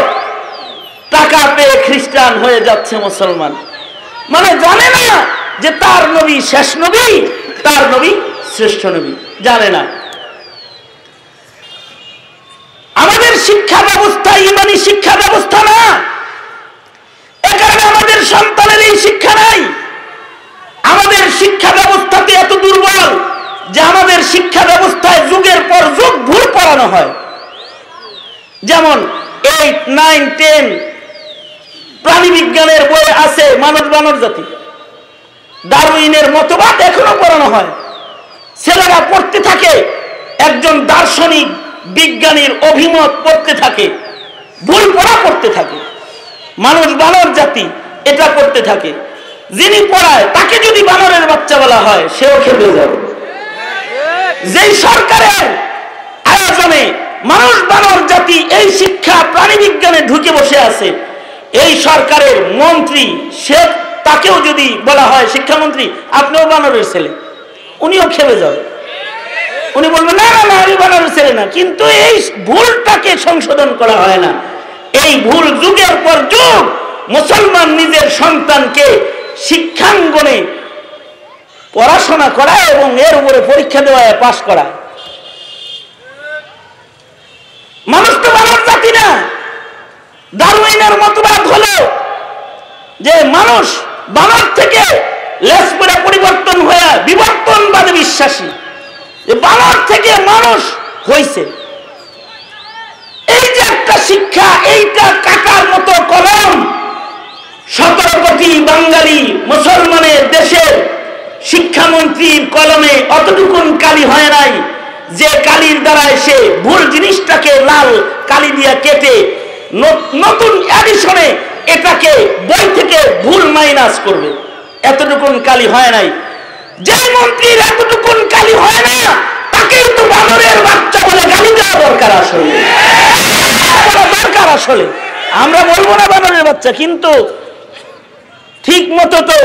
টাকা পেয়ে খ্রিস্টান হয়ে যাচ্ছে মুসলমান। মানে জানে না যে তার নবী শেষ নবী, তার নবী শ্রেষ্ঠ নবী, জানে না। আমাদের শিক্ষা ব্যবস্থা ইমানি শিক্ষা ব্যবস্থা না। এ কারণে আমাদের সন্তানের এই শিক্ষা নাই। আমাদের শিক্ষা ব্যবস্থাতে এত দুর্বল যে আমাদের শিক্ষা ব্যবস্থায় যুগের পর যুগ ভুল পড়ানো হয়। যেমন এইট নাইন টেন প্রাণী বিজ্ঞানের বই আছে মানব মানব জাতি। ডারউইনের মতবাদ এখনও পড়ানো হয়। ছেলেরা পড়তে থাকে, একজন দার্শনিক বিজ্ঞানীর অভিমত পড়তে থাকে, ভুল পড়া পড়তে থাকে। মানুষ বানর জাতি এটা পড়তে থাকে। যিনি পড়ায়, তাকে যদি বানরের বাচ্চা বলা হয়, সেও খেপে যাবে। যেই সরকারের আয়োজনে মানুষ বানর জাতি এই শিক্ষা প্রাণী বিজ্ঞানে ঢুকে বসে আছে এই সরকারের মন্ত্রী সে তাকেও যদি বলা হয় শিক্ষামন্ত্রী, আপনিও বানরের ছেলে। উনিও খেপে যাবে। উনি বলবেন না না না, আমি বানরের ছেলে না। কিন্তু এই ভুলটাকে সংশোধন করা হয় না। এই ভুল যুগের পর যুগ মুসলমান নিজের সন্তানকে শিক্ষাঙ্গনে পড়াশোনা করা এবং এর উপরে পরীক্ষা দেওয়ায় পাশ করা মানুষ তো মানব জাতি না। ডারউইনের মতবাদ হলো যে মানুষ বানর থেকে লেস করে পরিবর্তন হয়ে বিবর্তনবাদে বিশ্বাসী। যে বানর থেকে মানুষ হয়েছে এই যে একটা শিক্ষা, এইটা কাটার মতো কলম। সতেরো কোটি বাঙালি মুসলমানের দেশের শিক্ষামন্ত্রীর কলমে অতটুকুন কালি হয় নাই। যে কালির দ্বারা সে ভুল জিনিসটাকে লাল কালি দিয়া কেটে নতুন অ্যাডিশনে এটাকে বই থেকে ভুল মাইনাস করবে। এতটুকুন কালি হয় নাই। যে মন্ত্রীর এতটুকুন কালি হয় না, তাকেই তো বানরের বাচ্চা বলে গালি দেওয়া দরকার আসলে। দরকার আসলে। আমরা বলব না বানরের বাচ্চা, কিন্তু ঠিক মতো তো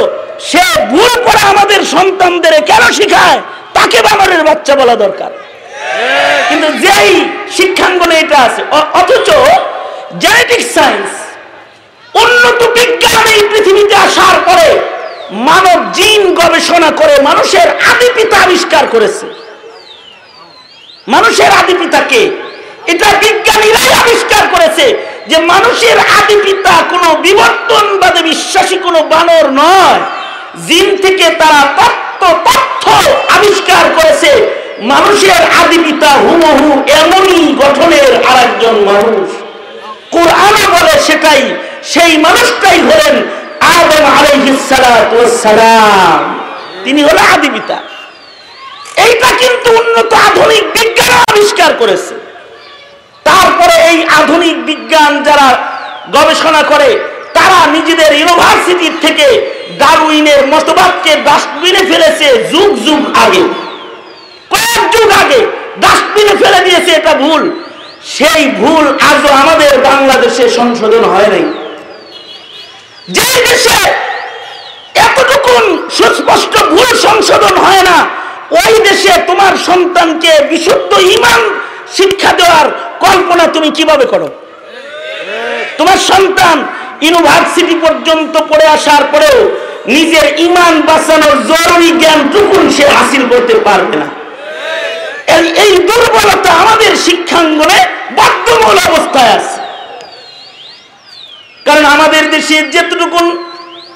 সে ভুল করে আমাদের সন্তানদের কেন শিখায়, তাকে বানরের বাচ্চা বলা দরকার। কিন্তু যেই শিক্ষাঙ্গনে এটা আছে অথচ জেনেটিক সায়েন্স উন্নত বিজ্ঞান এই পৃথিবীতে আসার পরে মানব জিন গবেষণা করে মানুষের আদি পিতা আবিষ্কার করেছে। মানুষের আদি পিতাকে, এটা বিজ্ঞানীরাই আবিষ্কার করেছে যে মানুষের আদি পিতা কোনো বিবর্তনবাদে বিশ্বাসী, কোনো বানর নয়। জিন থেকে তারা তত্ত্ব তথ্য আবিষ্কার করেছে, মানুষের আদি পিতা হুবহু এমনই গঠনের আরেকজন মানুষ। কোরআনে বলে সেটাই সেই মানুষটাই হলেন আদম আলাইহিসসালাম তিনি হলো আদি পিতা। এইটা কিন্তু উন্নত আধুনিক বিজ্ঞান আবিষ্কার করেছে। তারপরে এই আধুনিক বিজ্ঞান যারা গবেষণা করে, তারা নিজেদের ইউনিভার্সিটি থেকে ডারউইনের মতবাদকে ডাস্টবিনে ফেলেছে যুগ যুগ আগে। কয়েক যুগ আগে ডাস্টবিনে ফেলে দিয়েছে এটা ভুল। সেই ভুল আজও আমাদের বাংলাদেশে সংশোধন হয় নাই। যে দেশে এতটুকুন সুস্পষ্ট ভুল সংশোধন হয় না, ওই দেশে তোমার সন্তানকে বিশুদ্ধ ইমান শিক্ষা দেওয়ার কল্পনা তুমি কীভাবে করো? তোমার সন্তান ইউনিভার্সিটি পর্যন্ত পড়ে আসার পরেও নিজের ইমান বাঁচানোর জরুরি জ্ঞানটুকুন সে হাসিল করতে পারবে না। এই- দুর্বলতা আমাদের শিক্ষাঙ্গনে বর্তমান অবস্থায় আছে। কারণ আমাদের দেশে যেটুকুন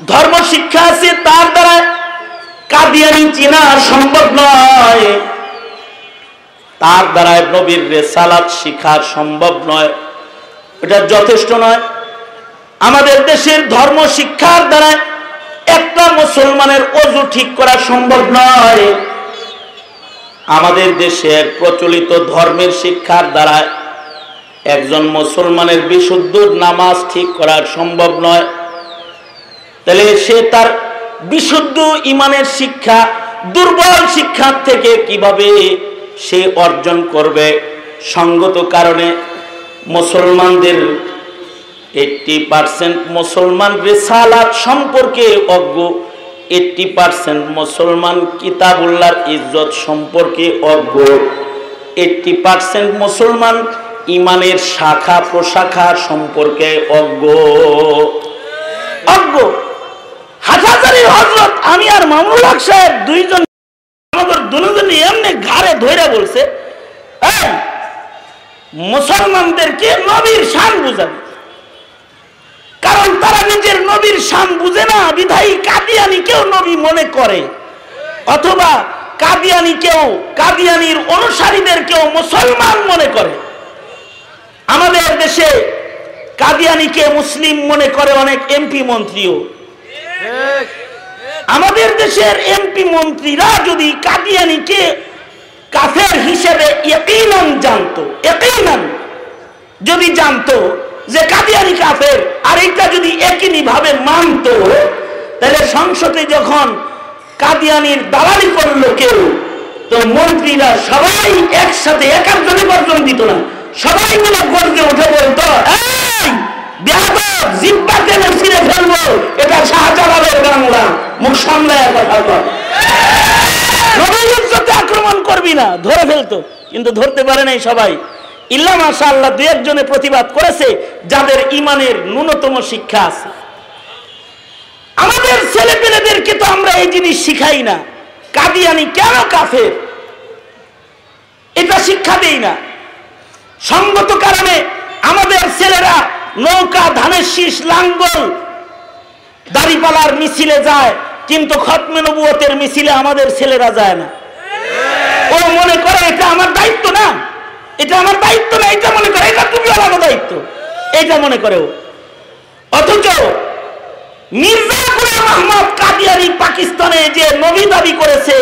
ধর্ম শিক্ষা আছে, তার দ্বারা কাদিয়ানি চেনা সম্ভব নয়। তার দ্বারা নবীর রেসালাত শিখা সম্ভব নয়। এটা যথেষ্ট নয়। আমাদের দেশের ধর্ম শিক্ষার দ্বারা একটা মুসলমানের অজু ঠিক করা সম্ভব নয়। আমাদের দেশের প্রচলিত ধর্মের শিক্ষার দ্বারা একজন মুসলমানের বিশুদ্ধ নামাজ ঠিক করা সম্ভব নয়। তাহলে সে তার বিশুদ্ধ ইমানের শিক্ষা, দুর্বল শিক্ষার থেকে কীভাবে সে অর্জন করবে? সঙ্গত কারণে মুসলমানদের এইটটি পার্সেন্ট মুসলমান রেসালাত সম্পর্কে অজ্ঞ। এইটটি পার্সেন্ট মুসলমান কিতাবুল্লাহর ইজ্জত সম্পর্কে অজ্ঞ এইটটি পার্সেন্ট মুসলমান ইমানের শাখা প্রশাখা সম্পর্কে অজ্ঞ অজ্ঞ হাজারি হজরত আমি আর মামুল হক সাহেব দুইজন আমাদের দুজনে এমনি ঘাড়ে ধরে বলছে "এই, মুসলমানদেরকে নবীর শান বুঝাবে। কারণ তারা নিজের নবীর শান বুঝে না, বিধায়ী কাদিয়ানি কেউ নবী মনে করে। অথবা কাদিয়ানি কেউ, কাদিয়ানির অনুসারীদের কেউ মুসলমান মনে করে। আমাদের দেশে কাদিয়ানিকে মুসলিম মনে করে অনেক এমপি মন্ত্রীও। আমাদের দেশের এমপি মন্ত্রীরা যদি কাদিয়ানিকে কাফের হিসেবে ইয়াকিনান জানতো নাম যদি জানতো যে কাদিয়ানি কাফের আর এটা যদি একই ভাবে মানতো, তাহলে সংসদে যখন কাদিয়ানির দালালি করল কেউ, তো মন্ত্রীরা সবাই একসাথে, এক একজনে বর্জন দিত না। সবাই মিলে গর্জে উঠে বলতো এটা শাহজালালের বাংলা। মুখ সামলায় কথা নবীর আক্রমণ করবি না, ধরে ফেলতো। কিন্তু ধরতে পারে নাই সবাই। ইল্লা মাশা আল্লাহ দু একজনে প্রতিবাদ করেছে যাদের ইমানের ন্যূনতম শিক্ষা আছে। আমাদের ছেলে পেলেদেরকে তো আমরা এই জিনিস শিখাই না। কাদিয়ানি কেন কাফের? এটা শিক্ষা দেই না। সঙ্গত কারণে আমাদের ছেলেরা নৌকা, ধানের শীষ, লাঙ্গল, দাড়িপালার মিছিলে যায়, কিন্তু খতমে নবুয়তের মিছিলে আমাদের ছেলেরা যায় না। ও মনে করে এটা আমার দায়িত্ব না। এটা আমার দায়িত্ব না, এটা মনে করে, এটা তুমি আলাদা দায়িত্ব। এটা মনে করে ও অথচ মির্জা গুলাম আহমদ কাদিয়ারি পাকিস্তানে যে নবী দাবি করেছে,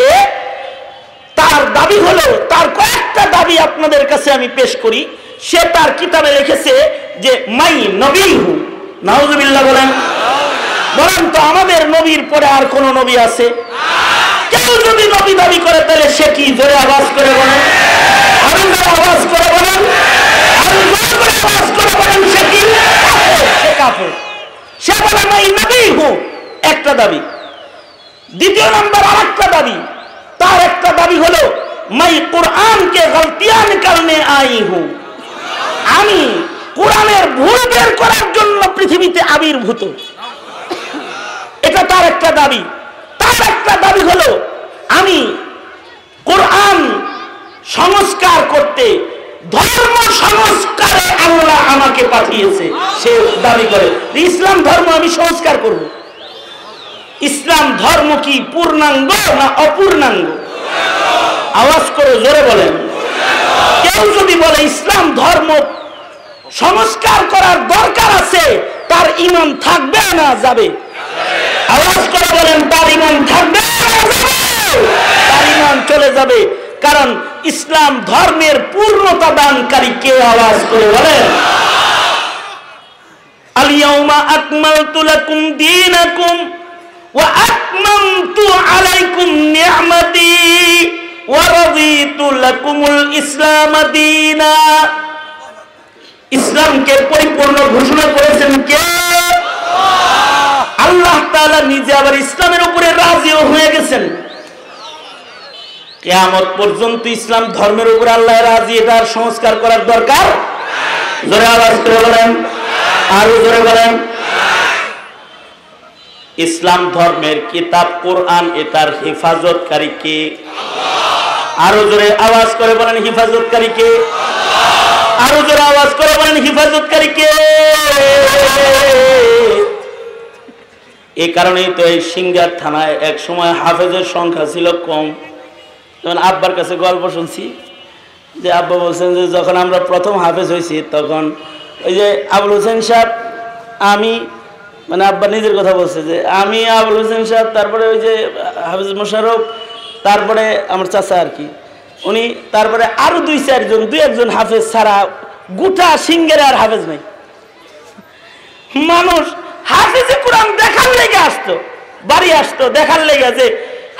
তার দাবি হলো, তার কয়েকটা দাবি আপনাদের কাছে আমি পেশ করি। সে তার কিতাবে লিখেছে যে, মাই নবী হু নাউজুবিল্লাহ বলেন। বলেন তো, আমাদের নবীর পরে আর কোন নবী আছে? কেউ যদি নবী দাবি করে, তাহলে সে কি জোরে আওয়াজ করে বলেন? করে বলেন আওয়াজ করে বলেন একটা দাবি। দ্বিতীয় নম্বর আর একটা দাবি। তার একটা দাবি হলো, মাই কোরআন কে গলতিয়া নিকালনে আই হু। আমি কোরআনের ভুল বের করার জন্য পৃথিবীতে আবির্ভূত। এটা তার একটা দাবি। তার একটা দাবি হলো, আমি কোরআন সংস্কার করতে, ধর্ম সংস্কারে আল্লাহ আমাকে পাঠিয়েছে। সে দাবি করে ইসলাম ধর্ম আমি সংস্কার করব। ইসলাম ধর্ম কি পূর্ণাঙ্গ না অপূর্ণাঙ্গ? আওয়াজ করে জোরে বলেন। কেউ যদি বলে, ইসলাম ধর্ম সংস্কার করার দরকার আছে, তার ইমান থাকবে না যাবে। আওয়াজ করে বলেন, তার ইমান থাকবে? তার ইমান চলে যাবে। কারণ ইসলাম ধর্মের পূর্ণতা দানকারী কে আওয়াজ করে বলেন? আলিয়াউমা আকমালতু লাকুম দীনাকুম ওয়া আতমামতু আলাইকুম নি'মাতি ওয়া রাদিতু লাকুমুল ইসলাম দীনা। ইসলামকে পরিপূর্ণ ঘোষণা করেছেন কে? আল্লাহ তাআলা নিজে আবার ইসলামের উপরে রাজিও হয়ে গেছেন। কেয়ামত পর্যন্ত ইসলাম ধর্মের উপরে আল্লাহ রাজি এটার সংস্কার করার দরকার জোরে আওয়াজ করে বলেন। আরও জোরে বলেন। ইসলাম ধর্মের কিতাব, কোরআন, এটার হেফাজতকারী কে? আরও জোরে আওয়াজ করে বলেন, হেফাজতকারী কে? আরও জোরে আওয়াজ করে বলেন, হেফাজতকারী কে? এই কারণেই তো এই সিঙ্গার থানায় এক সময় হাফেজের সংখ্যা ছিল কম। যেমন আব্বার কাছে গল্প শুনছি, যে আব্বা বলছেন যে যখন আমরা প্রথম হাফেজ হয়েছি, তখন ওই যে আবুল হোসেন সাহেব, আমি মানে আব্বা নিজের কথা বলছে যে আমি, আবুল হোসেন সাহেব, তারপরে ওই যে হাফিজ মোশারফ তারপরে আমার চাচা আর কি, উনি, তারপরে আরও দুই চারজন দুই একজন হাফেজ ছাড়া গোটা সিঙ্গের আর হাফেজ নাই। মানুষ হাফিজে কোরআন দেখার লেগে আসতো, বাড়ি আসতো, দেখার লেগে যে,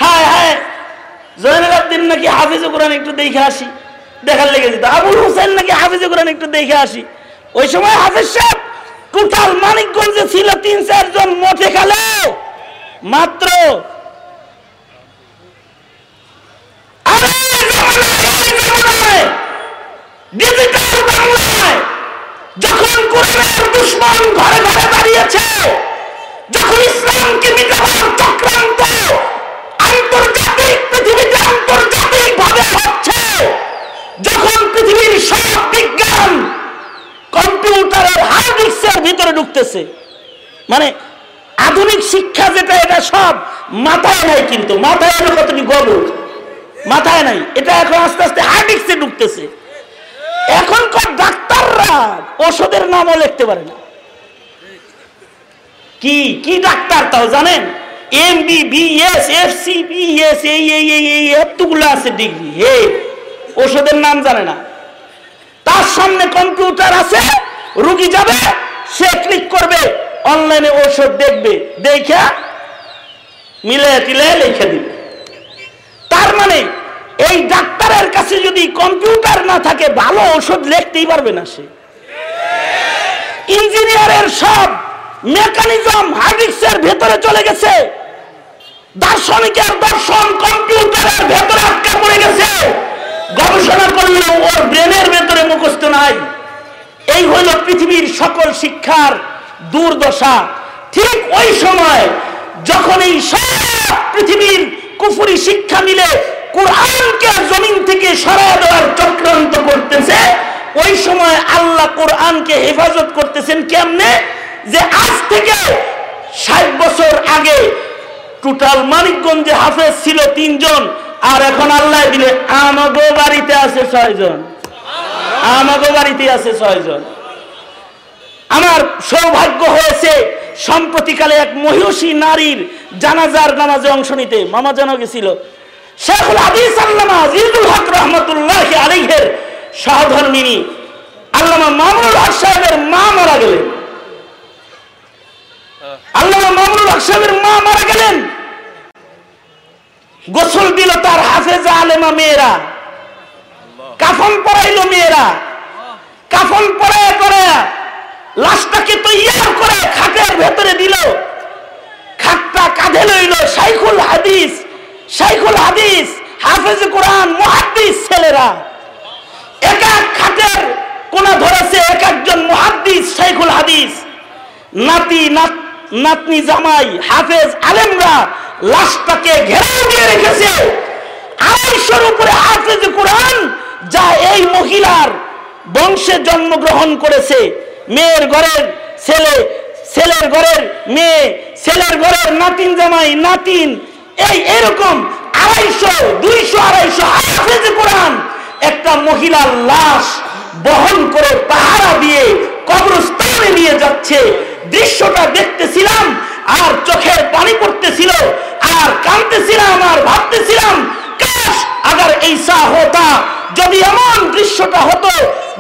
হায় হায় জয়নুল আব্দিন নাকি হাফিজে কোরআন একটু দেখে আসি। দেখার লেগে যেত। আবুল হোসেন নাকি হাফিজে কোরআন একটু দেখে আসি। ওই সময় হাফিজ সাহেব টোটাল মানিকগঞ্জে ছিল তিন চারজন মঠে খালে। মাত্র যখন কোরআনের দুশ্মন ঘরে ঘরে দাঁড়িয়েছে, যখন ইসলামকে মিটাবার চক্রান্ত মানে আধুনিক শিক্ষা যেটা, এটা সব মাথায় নাই কিন্তু, মাথায় এলো কতটি গবর মাথায় নাই, এটা এখন আস্তে আস্তে হার্ড ডিস্কে ঢুকতেছে। এখনকার ডাক্তাররা ওষুধের নামও লিখতে পারে না। কি কি ডাক্তার তাও জানেন? M B B S F C B S এই এই এই এই এতগুলো আছে ডিগ্রি হে ওষুধের নাম জানে না। তার সামনে কম্পিউটার আছে, রুগী যাবে, সে ক্লিক করবে অনলাইনে ওষুধ দেখবে, দেখা মিলে টিলে লিখে দিবে। তার মানে এই ডাক্তারের কাছে যদি কম্পিউটার না থাকে, ভালো ওষুধ লিখতেই পারবে না সে। ইঞ্জিনিয়ারের সব মেকানিজম হার্ডিক্সের ভেতরে চলে গেছে। দার্শনিকের দর্শন কম্পিউটারের ভেতরে আটকা পড়ে গেছে। গবেষণা করলেও ওর ব্রেনের ভেতরে মুখস্থ নাই। এই হইল পৃথিবীর সকল শিক্ষার দুর্দশা। ঠিক ওই সময় যখন এই সব পৃথিবীর কুফুরি শিক্ষা মিলে কোরআনকে জমিন থেকে সরায় দেওয়ার চক্রান্ত করতেছে, ওই সময় আল্লাহ কোরআনকে হেফাজত করতেছেন কেমনে? যে আজ থেকে ষাট বছর আগে টোটাল মানিকগঞ্জে হাফেজ ছিল তিনজন, আর এখন আল্লাহ দিলে আমাগো বাড়িতে আছে ছয়জন। আমাগো বাড়িতে আছে ছয়জন। আমার সৌভাগ্য হয়েছে সম্প্রতিকালে এক মহিষী নারীর জানাজার নামাজে অংশ নিতে মামা যেন গেছিল। শেখুল হাদিস আল্লামা আজিজুল হক রহমতুল্লাহ আলিহের সহধর্মিনী আল্লামা মামুনুল হক সাহেবের মা মারা গেলেন। আল্লামা মামুনুল হক সাহেবের মা মারা গেলেন। গোসল দিল তার হাফেজা আলেমা মেয়েরা। কাফন পরাইলো মেয়েরা। কাফন পরায় করে লাশটাকে তৈয়ার করে খাটের ভেতরে দিল। খাটটা কাঁধে লইল শাইখুল হাদিস শাইখুল হাদিস, হাফেজ কোরআন, মুহাদ্দিস ছেলেরা। এক এক খাটের কোনা ধরেছে এক একজন মুহাদ্দিস, শাইখুল হাদিস। নাত, নাতনি জামাই, হাফেজ আলেমরা লাশটাকে ঘেরাও দিয়ে রেখেছে। আড়াইশোর উপরে হাফেজ কোরআন, যা এই মহিলার বংশে জন্মগ্রহণ করেছে। মেয়ের ঘরের ছেলে, ছেলের ঘরের মেয়ে, ছেলের ঘরের নাতিন জামাই, নাতিন, এই এরকম আড়াইশো, দুইশো, আড়াইশো হাফেজ কোরআন, একটা মহিলার লাশ বহন করে পাহারা দিয়ে কবরস্থানে নিয়ে যাচ্ছে। দৃশ্যটা দেখতেছিলাম আর চোখের পানি পড়তেছিল, আর কাঁদতেছিলাম, আর ভাবতেছিলাম, কাশ, আগার এই সা হতা যদি এমন দৃশ্যটা হতো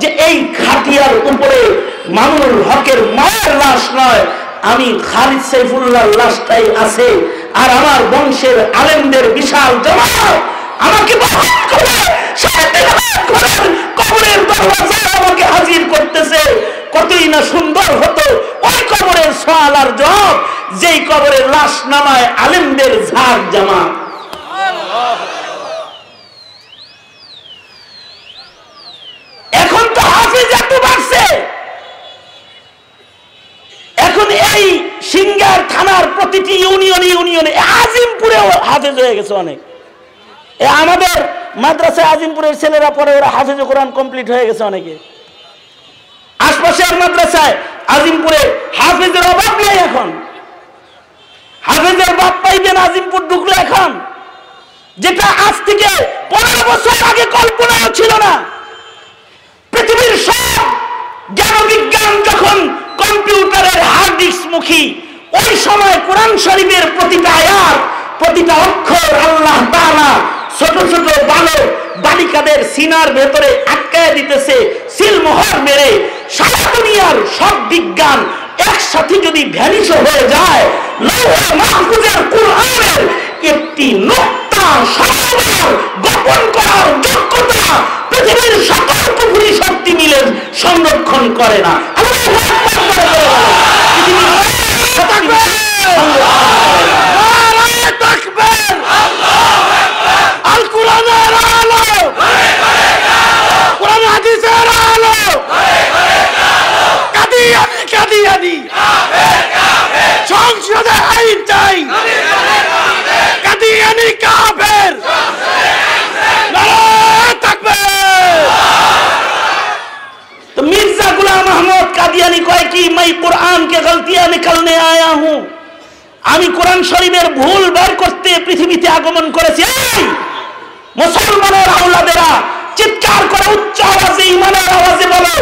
যে এই খাটিয়ার উপরে মামুনুল হকের মায়ের লাশ নয়, আমি খালিদ সাইফুল্লাহর লাশটাই আছে, আর আমার বংশের আলেমদের বিশাল জমা আমাকে হাজির করতেছে। না সুন্দর হতো ওই সওয়াল আর যেই কবরের লাশ এখন তো হাফিজ এত বাড়ছে। এখন এই সিঙ্গার থানার প্রতিটি ইউনিয়নে ইউনিয়নে আজিমপুরেও হাফেজ হয়ে গেছে অনেক। আমাদের মাদ্রাসায় আজিমপুরের ছেলেরা পরে ওরা হাফেজ কোরআন কমপ্লিট হয়ে গেছে অনেকে। আশপাশের মাদ্রাসায় আজিমপুরে হাফেজের অভাব নেই এখন। হাফেজের বাপ পাইবেন আজিমপুর ঢুকলে এখন। যেটা আজ থেকে পনেরো বছর আগে কল্পনাও ছিল না। পৃথিবীর সব জ্ঞান বিজ্ঞান যখন কম্পিউটারের হার্ড মুখী ওই সময় কোরআন শরীফের প্রতিটা আয়াত, প্রতিটা অক্ষর আল্লাহ তাআলা ছোট ছোট বালক বালিকাদের সিনার ভেতরে আটকায় দিতেছে সিলমোহর মেরে সারা দুনিয়ার সব বিজ্ঞান একসাথে যদি ভ্যানিশ হয়ে যায় লৌহ মাহফুজের কোরআনের একটি নোক্তা সবার গোপন করার যোগ্যতা পৃথিবীর সকল পুকুরি শক্তি মিলে সংরক্ষণ করে না। আকবার করে বলে বলো। পৃথিবীর সকল শক্তি আল কোরআনের আলো। কোরআন হাদিসের আলো। কাদিয়ানি কাদিয়ানি সংসদে আইন চাই। কাদিয়ানি কাফের। মির্জা গুলাম আহমদ কাদিয়ানি কয় কি, মাই কোরআনকে গলতিয়া নিকলনে আয়া হুঁ। আমি কোরআন শরীফের ভুল বার করতে পৃথিবীতে আগমন করেছি। মুসলমানের আওলাদেরা চিৎকার করে উচ্চ আওয়াজে, ইমানের আওয়াজে বলো,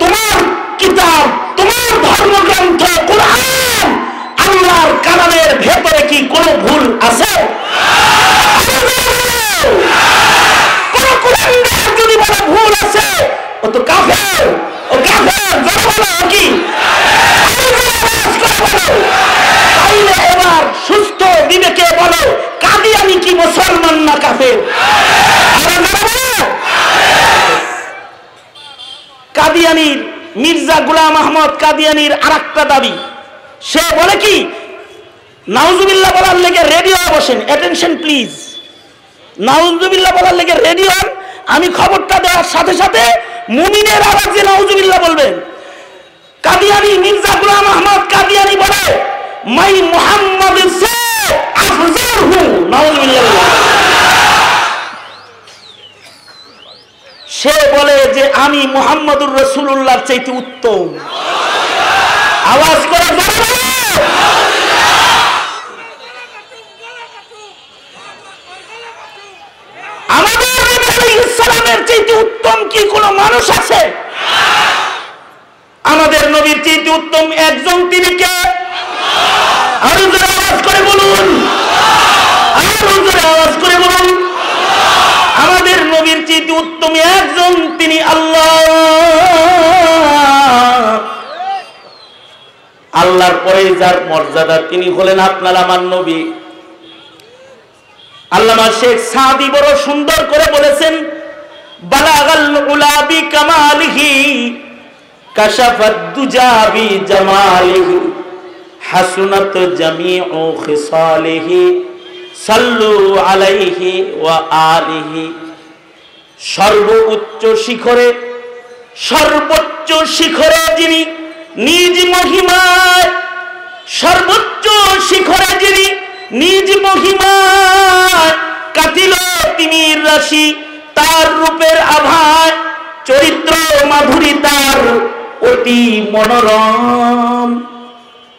তোমার কিতাব, তোমার ধর্মগ্রন্থ, কোরআন, আল্লাহর কালামের ভেতরে কি কোনো ভুল আছে? যদি বলে ভুল আছে, ও তো কাফের, ও কাফের বলো কি? তাইলে এবার সুস্থ বিবেকে বলো কাদিয়ানি কি মুসলমান না কাফের? আরে। কাদিয়ানির মির্জা গুলাম আহমদ কাদিয়ানির আরেকটা দাবি। সে বলে কি, নাউজুবিল্লাহ বলার লেগে রেডিও বসেন অ্যাটেনশন প্লিজ নাউজুবিল্লাহ বলার লেগে রেডি হন, আমি খবরটা দেওয়ার সাথে সাথে মুমিনের আওয়াজে নাউজুবিল্লাহ বলবেন। কাদিয়ানি মির্জা গুলাম আহমদ কাদিয়ানি বলে মাই মোহাম্মদ সে বলে যে আমি মোহাম্মদুর রসুল্লাহর চাইতে উত্তম। আওয়াজ করে আমাদের চাইতে উত্তম কি কোনো মানুষ আছে? আমাদের নবীর চাইতে উত্তম একজন তিনি কে? আল্লাহ। আল্লাহর পরে যার মর্যাদা, তিনি হলেন আপনার আমার নবী। আল্লামা শেখ সাদি বড় সুন্দর করে বলেছেন, বালাগাল উলাবি কামালিহি কাশাফাত দুজাবি জামালিহি। হাসুনাত জামিউ খিসালিহি, সাল্লু আলাইহি ওয়া আলিহি। সর্বোচ্চ শিখরে সর্বোচ্চ শিখরে যিনি নিজ মহিমায়, সর্বোচ্চ শিখরে যিনি নিজ মহিমায় কাটিল তিমির রাশি, তার রূপের আভায় চরিত্র মাধুরী তার অতি মনোরম।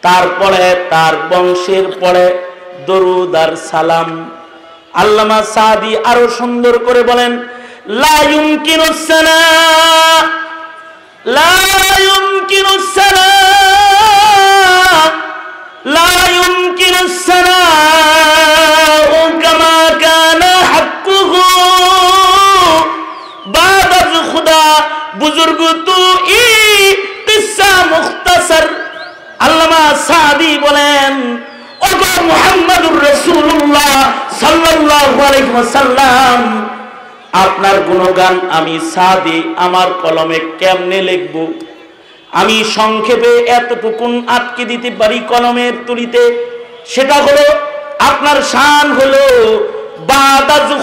তারপরে তার বংশের পরে দরুদ আর সালাম। আল্লামা সাদি আরও সুন্দর করে বলেন লায়ুম কিনুসানা লায়ুম কিনুসানা লায়ুম কিনুসানা কামা কানা হাক্কুহু, বাদাল খুদা বুজুর্গ তু ই কিসসা মুখতাসার। আল্লামা সাদি বলেন আপনার গুণগান আমি সাদি, আমার কলমে কেমনে লিখব? আমি সংক্ষেপে এতটুকুন আটকে দিতে পারি কলমের তুলিতে। সেটা হলো, আপনার শান হলো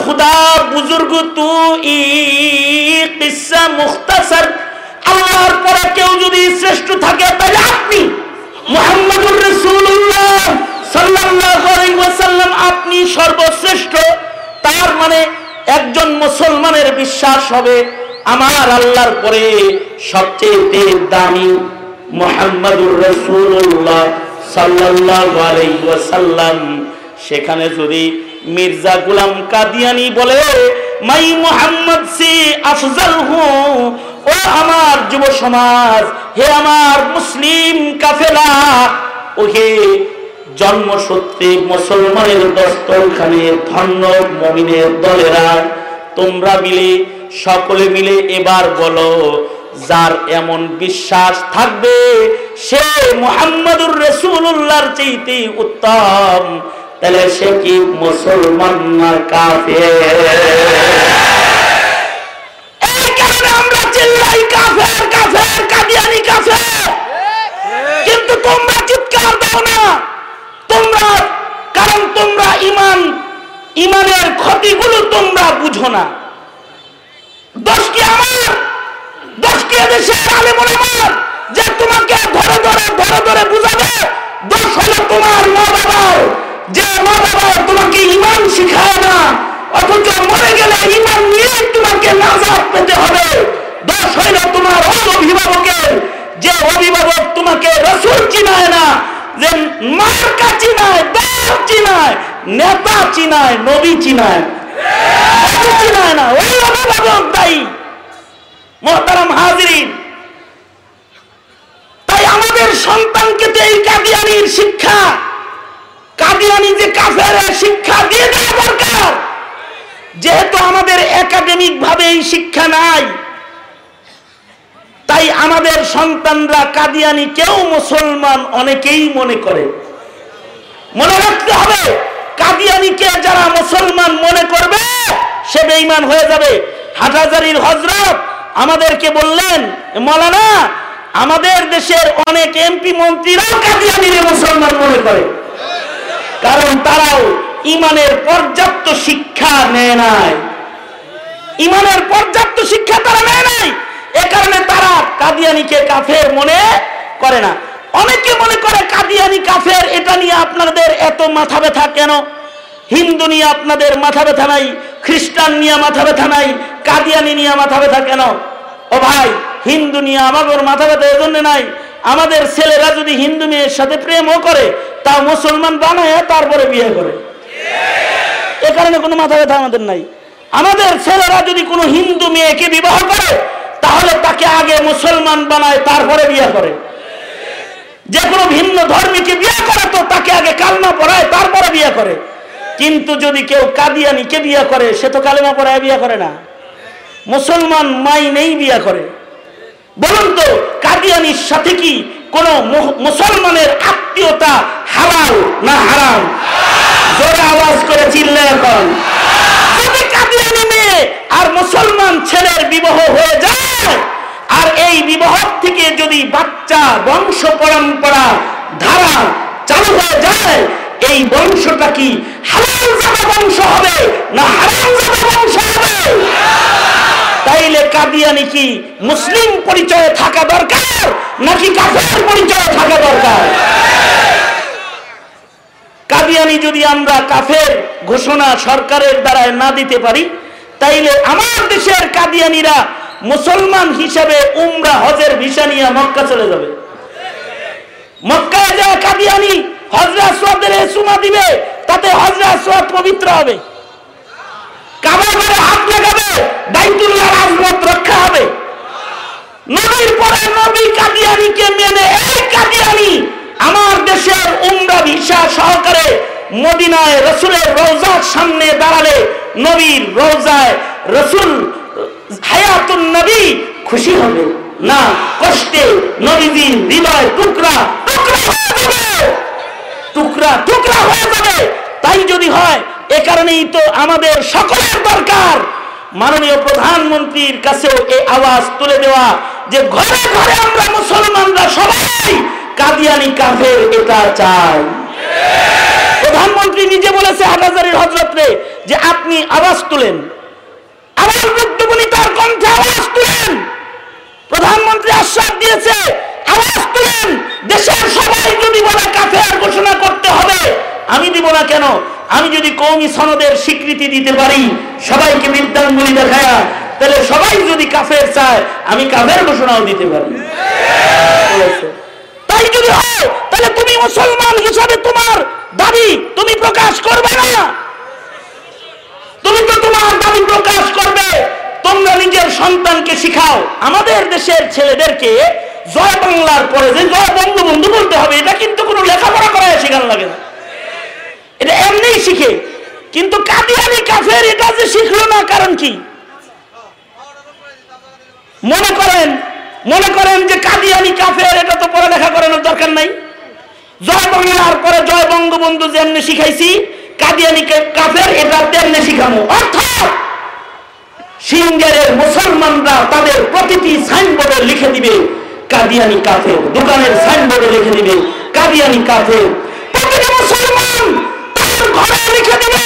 খুদা বুজুর্গ তু ই মুখতাসার। আল্লাহর পরে কেউ যদি শ্রেষ্ঠ থাকে, তাহলে আপনি মুহাম্মদুর আলাইহি ওয়াসাল্লাম আপনি সর্বশ্রেষ্ঠ, তার মানে একজন মুসলমানের বিশ্বাস হবে আমার আল্লাহর পরে সবচেয়ে দামি মোহাম্মদুর রসুল্লাহ ওয়াসাল্লাম। সেখানে যদি মির্জা গুলাম কাদিয়ানি বলে মাই মোহাম্মদ সি আফজাল হু ও আমার যুব সমাজ, হে আমার মুসলিম কাফেলা ও হে জন্মসূত্রে মুসলমানের দস্তরখানে ধন্য মমিনের দলেরা, তোমরা মিলে, সকলে মিলে এবার বলো, যার এমন বিশ্বাস থাকবে সে মুহাম্মদুর রসুল্লাহর চাইতে উত্তম। তাহলে সে কি মুসলমান না কাফের? তোমরা না। যে তোমাকে ধরে ধরে বুঝাবে? হলো তোমার মা বাবার যে মা তোমাকে ইমান শিখায় না, অথচ মরে গেলে ইমান নিয়ে তোমাকে নাজাত পেতে হবে। দোষ হইল তোমার অভিভাবকের, যে অভিভাবক তোমাকে রসুল চিনায় না, যে মার্কা চিনায় দল চিনায়, নেতা চিনায়, নবী চিনায়। চিনায় না, ওই অভিভাবক দায়ী। মোহতারাম হাজিরিন, তাই আমাদের সন্তানকে তো এই কাদিয়ানির শিক্ষা কাদিয়ানি যে কাফের শিক্ষা দিয়ে দেওয়া দরকার। যেহেতু আমাদের একাডেমিক ভাবে এই শিক্ষা নাই, তাই আমাদের সন্তানরা কাদিয়ানি কেউ মুসলমান অনেকেই মনে করে। মনে রাখতে হবে, কাদিয়ানিকে যারা মুসলমান মনে করবে, সে বেঈমান হয়ে যাবে। হাটাজারির হজরত আমাদেরকে বললেন, মলানা, আমাদের দেশের অনেক এমপি মন্ত্রীরাও কাদিয়ানিরে মুসলমান মনে করে। কারণ তারাও ইমানের পর্যাপ্ত শিক্ষা নেয় নাই। ইমানের পর্যাপ্ত শিক্ষা তারা নেয় নাই। এ কারণে তারা কাদিয়ানিকে কাফের মনে করে না। অনেকে মনে করে কাদিয়ানি কাফের, এটা নিয়ে আপনাদের এত মাথা ব্যথা কেন? হিন্দু নিয়ে আপনাদের মাথা ব্যথা নাই, খ্রিস্টান নিয়ে মাথা ব্যথা নাই, কাদিয়ানি নিয়ে মাথা ব্যথা কেন? ও ভাই, হিন্দু নিয়ে আমাদের মাথা ব্যথা এজন্য নাই আমাদের ছেলেরা যদি হিন্দু মেয়ের সাথে প্রেমও করে তা মুসলমান বানায়, তারপরে বিয়ে করে। এ কারণে কোনো মাথা ব্যথা আমাদের নাই। আমাদের ছেলেরা যদি কোনো হিন্দু মেয়েকে বিবাহ করে, তাহলে তাকে আগে মুসলমান বানায়, তারপরে বিয়ে করে। যে কোনো ভিন্ন ধর্মীকে বিয়ে করে তো তাকে আগে কালমা পড়ায়, তারপরে বিয়ে করে। কিন্তু যদি কেউ কাদিয়ানিকে বিয়ে করে, সে তো কালেমা পড়ায় বিয়ে করে না। মুসলমান মাই নেই বিয়ে করে। বলুন তো, কাদিয়ানির সাথে কি কোন মুসলমানের আত্মীয়তা হালাল না হারাম? জোরে আওয়াজ করে চিল্লে এখন। যদি কাদিয়ানি মেয়ে আর মুসলমান ছেলের বিবাহ হয়ে যায়, আর এই বিবাহ থেকে যদি বাচ্চা বংশ পরম্পরা ধারা চালু হয়ে যায়, এই বংশটা কি জামা বংশ হবে না হারাম বংশ হবে? তাইলে কাদিয়ানি কি মুসলিম পরিচয়ে থাকা দরকার নাকি কাফের পরিচয়ে থাকা দরকার? কাদিয়ানি যদি আমরা কাফের ঘোষণা সরকারের দ্বারায় না দিতে পারি, তাইলে আমার দেশের কাদিয়ানিরা মুসলমান হিসাবে উমরা হজের ভিসা নিয়ে মক্কা চলে যাবে। মক্কায় যা কাদিয়ানি হজরা সোয়াদের সুমা দিবে, তাতে হজরা সোয়াদ পবিত্র হবে। কাবার ঘরে হাত লাগাবে, বাইতুল্লাহ রাজমত রক্ষা হবে। নবীর পরে নবী কাদিয়ানিকে মেনে আমার দেশের উমরা সহকারে মদিনায় সামনে দাঁড়ালে নবীর রওজায় রসুল হায়াতুন নবী খুশি হবে। না, কষ্টে নবীজির হৃদয় টুকরা টুকরা হয়ে যাবে। টুকরা টুকরা হয়ে যাবে। তাই যদি হয় এ কারণেই তো আমাদের সকলের দরকার। মাননীয় প্রধানমন্ত্রীর কাছেও এই আওয়াজ তুলে দেওয়া যে ঘরে ঘরে আমরা মুসলমানরা সবাই কাদিয়ানি কাফের, এটা চাই। প্রধানমন্ত্রী নিজে বলেছে হাটাজারির হজরতরে যে আপনি আওয়াজ তুলেন। আবার বক্তব্য তার কণ্ঠে আওয়াজ তুলেন। প্রধানমন্ত্রী আশ্বাস দিয়েছে, আওয়াজ তুলেন। দেশের সবাই যদি বলে কাফের ঘোষণা করতে হবে। আমি দিব না কেন? আমি যদি কৌমি সনদের স্বীকৃতি দিতে পারি, সবাইকে বিদ্যাঙ্গুলি দেখায়া, তাহলে সবাই যদি কাফের চায়, আমি কাফের ঘোষণাও দিতে পারি। তাই যদি হয়, তাহলে তুমি মুসলমান হিসাবে তোমার দাবি তুমি প্রকাশ করবে না। তুমি তো তোমার দাবি প্রকাশ করবে। তোমরা নিজের সন্তানকে শিখাও। আমাদের দেশের ছেলেদেরকে জয় বাংলার পরে যে জয় বঙ্গবন্ধু বলতে হবে, এটা কিন্তু কোনো লেখাপড়া করায় শেখানো লাগে না। এটা এমনি শিখে। কিন্তু কাদিয়ানি কাফের এটা যে শিখলো না, কারণ কি? মনে করেন মনে করেন যে কাদিয়ানি কাফের, এটা তো পড়ালেখা করানোর দরকার নাই। জয় বাংলার পরে জয় বঙ্গবন্ধু যেমনি শিখাইছি, কাদিয়ানি কাফের এটা তেমনি শিখামো। অর্থাৎ সিঙ্গারের মুসলমানরা তাদের প্রতিটি সাইনবোর্ডে লিখে দিবে, কাদিয়ানি কাফের। দোকানের সাইনবোর্ডে লিখে দিবে, কাদিয়ানি কাফের প্রতিটি মুসলমান তার ঘরে লিখে দিবে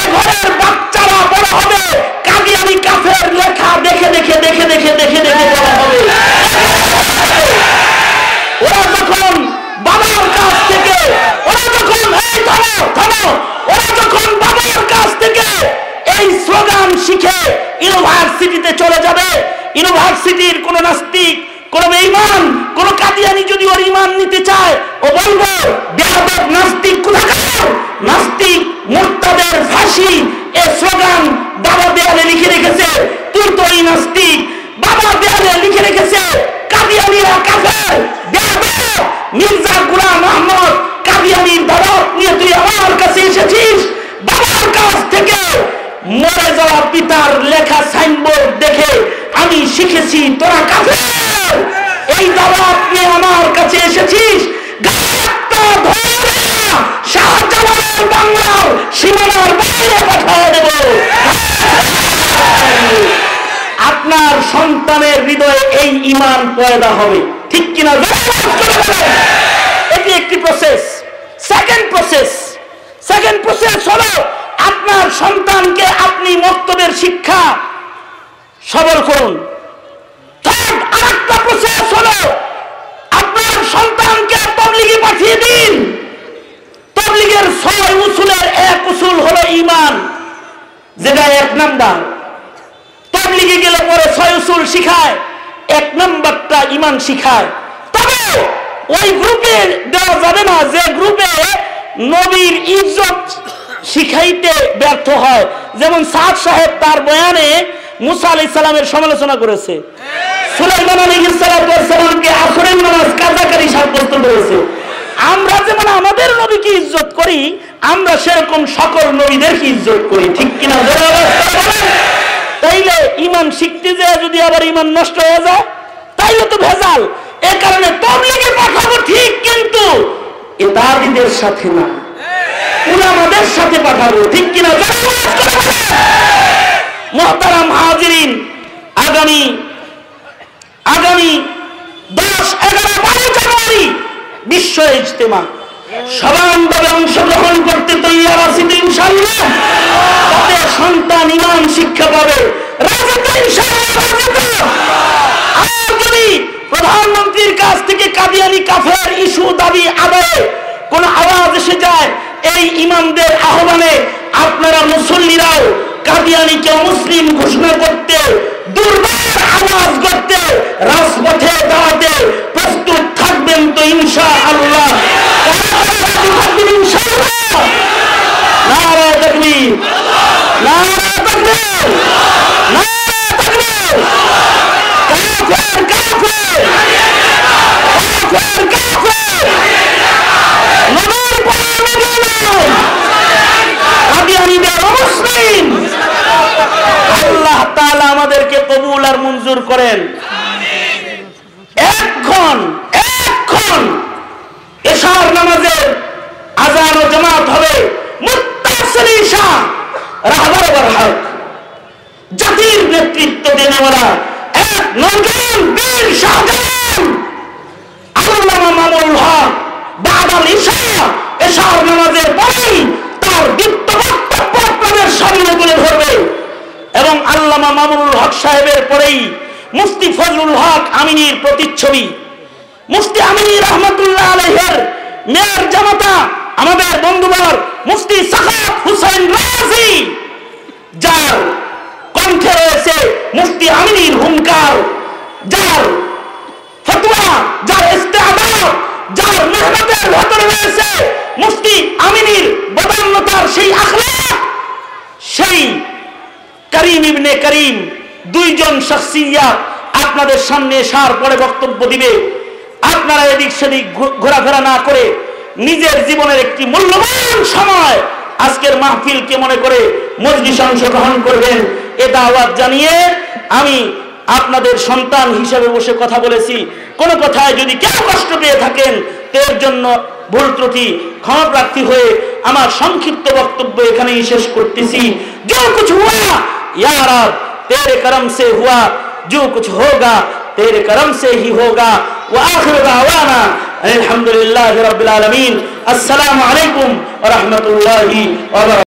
এ ঘরের বাচ্চারা বড় হবে। কাদিয়ানি কাফের লেখা দেখে দেখে দেখে দেখে দেখে দেখে বড় যখন বাবার কাছ থেকে, ওরা যখন, এই থামো থামো। ওরা যখন বাবার কাছ থেকে এই স্লোগান শিখে ইউনিভার্সিটিতে চলে যাবে, ইউনিভার্সিটির কোন নাস্তিক কোন বেঈমান, কোন কাদিয়ানি যদি ওর ইমান নিতে চায়, ও বলব, বেয়াদব নাস্তিক কোথাকার নাস্তিক মুর্তাদের ফাঁসি, এ স্লোগান বাবা দেয়ালে লিখে রেখেছে তুই তো এই নাস্তিক, বাবা দেয়ালে লিখে রেখেছে, কাদিয়ানিরা কাফের, বেয়াদব, মির্জা গুলাম আহমদ, কাদিয়ানির দাওয়াত নিয়ে তুই আমার কাছে এসেছিস, বাবার কাছ থেকে মরে যাওয়া পিতার লেখা সাইনবোর্ড দেখে আমি শিখেছি, তোরা কাফের! এই দাওয়াত নিয়ে আমার কাছে এসেছিস? বাংলার সীমানার বাইরে পাঠিয়ে দেব। আপনার সন্তানের হৃদয়ে এই ইমান পয়দা হবে। ঠিক কিনা এটি একটি process second process second process হলো আপনার সন্তানকে আপনি মক্তবের শিক্ষা সবল করুন। থার্ড আরেকটা প্রসেস হলো আপনার সন্তানকে তবলিগে পাঠিয়ে দিন। তবলিগের ছয় উসুলের এক উসুল হলো ইমান যেটা এক নাম্বার। তবলিগে গেলে পরে ছয় উসুল শিখায়, এক নাম্বারটা ইমান শিখায়। তবে ওই গ্রুপে দেওয়া যাবে না, যে গ্রুপে নবীর ইজ্জত শিখাইতে ব্যর্থ হয়। যেমন সাদ সাহেব তার বয়ানে মুসা আলি সালামের সমালোচনা করেছে। সুলাইমান আলী সালামকে আসরের নামাজ কাজাকারী সাব্যস্ত করেছে। আমরা যেমন আমাদের নবীকে ইজ্জত করি, আমরা সেরকম সকল নবীদেরকে ইজ্জত করি। ঠিক কিনা। তাইলে ইমান শিখতে যায় যদি আবার ইমান নষ্ট হয়ে যায়, তাইলে তো ভেজাল। এ কারণে তবলিগে পাঠাবো ঠিক কিন্তু এ দাদিদের সাথে না। উলামাদের সাথে পাঠাবো, ঠিক কিনা। মোহতারাম হাজিরিন, আগামী আগামী দশ, এগারো, বারো জানুয়ারি বিশ্ব ইজতেমা। সমানভাবে অংশগ্রহণ করতে তৈরি আছি তো ইনশাল্লাহ তাতে সন্তান ইমান শিক্ষা পাবে। রাজত্ব ইনশাল্লাহ রাজত্ব। আর যদি প্রধানমন্ত্রীর কাছ থেকে কাদিয়ানি কাফের ইস্যু দাবি আদায়ে কোন আওয়াজ এসে যায়, এই ইমামদের আহ্বানে আপনারা মুসল্লিরাও কাদিয়ানিকে মুসলিম ঘোষণা করতে, দুর্বার আওয়াজ করতে, রাজপথে দাঁড়াতে প্রস্তুত থাকবেন তো ইনশা আল্লাহ নারায় তাকবীর। নারায় তাকবীর নারায় তাকবীর কাফের কাফের কাফের কাফের নবীর পরে নবী নয় কাদিয়ানীদের মুসলিম আল্লাহ তাআলা আমাদেরকে কবুল আর মঞ্জুর করেন এখন এখন এশার নামাজের আজান ও জামাত হবে মুত্তাসিল ঈশা রাহবার বরহক জাতির নেতৃত্ব দেনেওয়ালা এক নজন বীর শাহজাহান আল্লামা মামুনুল হক বাদাল ঈশা এশার নামাজের পরেই তার দীপ্ত বক্তব্য আপনাদের সামনে তুলে ধরবে এবং আল্লামা মামুনুল হক সাহেবের পরেই মুফতি ফজলুল হক আমিনীর প্রতিচ্ছবি মুফতি আমিনী রহমতুল্লাহ আলহের মেয়র জামাতা আমাদের বন্ধুবর মুফতি সাখাত হুসাইন রাজি যার কণ্ঠে রয়েছে মুফতি আমিনীর হুঙ্কার যার ফতোয়া যার ইস্তেহাদাত যার মেহনতের ভেতরে রয়েছে মুফতি আমিনীর বদান্যতার সেই আখলাক সেই করিম ইবনে করিম দুইজন শখসিয়াত আপনাদের সামনে সার পরে বক্তব্য দিবে আপনারা এদিক সেদিক ঘো- ঘোরাফেরা না করে নিজের জীবনের একটি মূল্যবান সময় আজকের মাহফিলকে মনে করে মজলিস অংশগ্রহণ করবেন এ দাওয়াত জানিয়ে আমি আপনাদের সন্তান হিসেবে বসে কথা বলেছি কোনো কথায় যদি কেউ কষ্ট পেয়ে থাকেন এর জন্য ভুল ত্রুটি ক্ষমা প্রার্থী হয়ে আমার সংক্ষিপ্ত বক্তব্য এখানেই শেষ করতেছি जो कुछ हुआ या रब तेरे करम से हुआ जो कुछ होगा تیرے کرم سے ہی ہوگا۔ وآخر دعوانا الحمدللہ رب العالمین۔ السلام علیکم ورحمت اللہ وبرکاتہ۔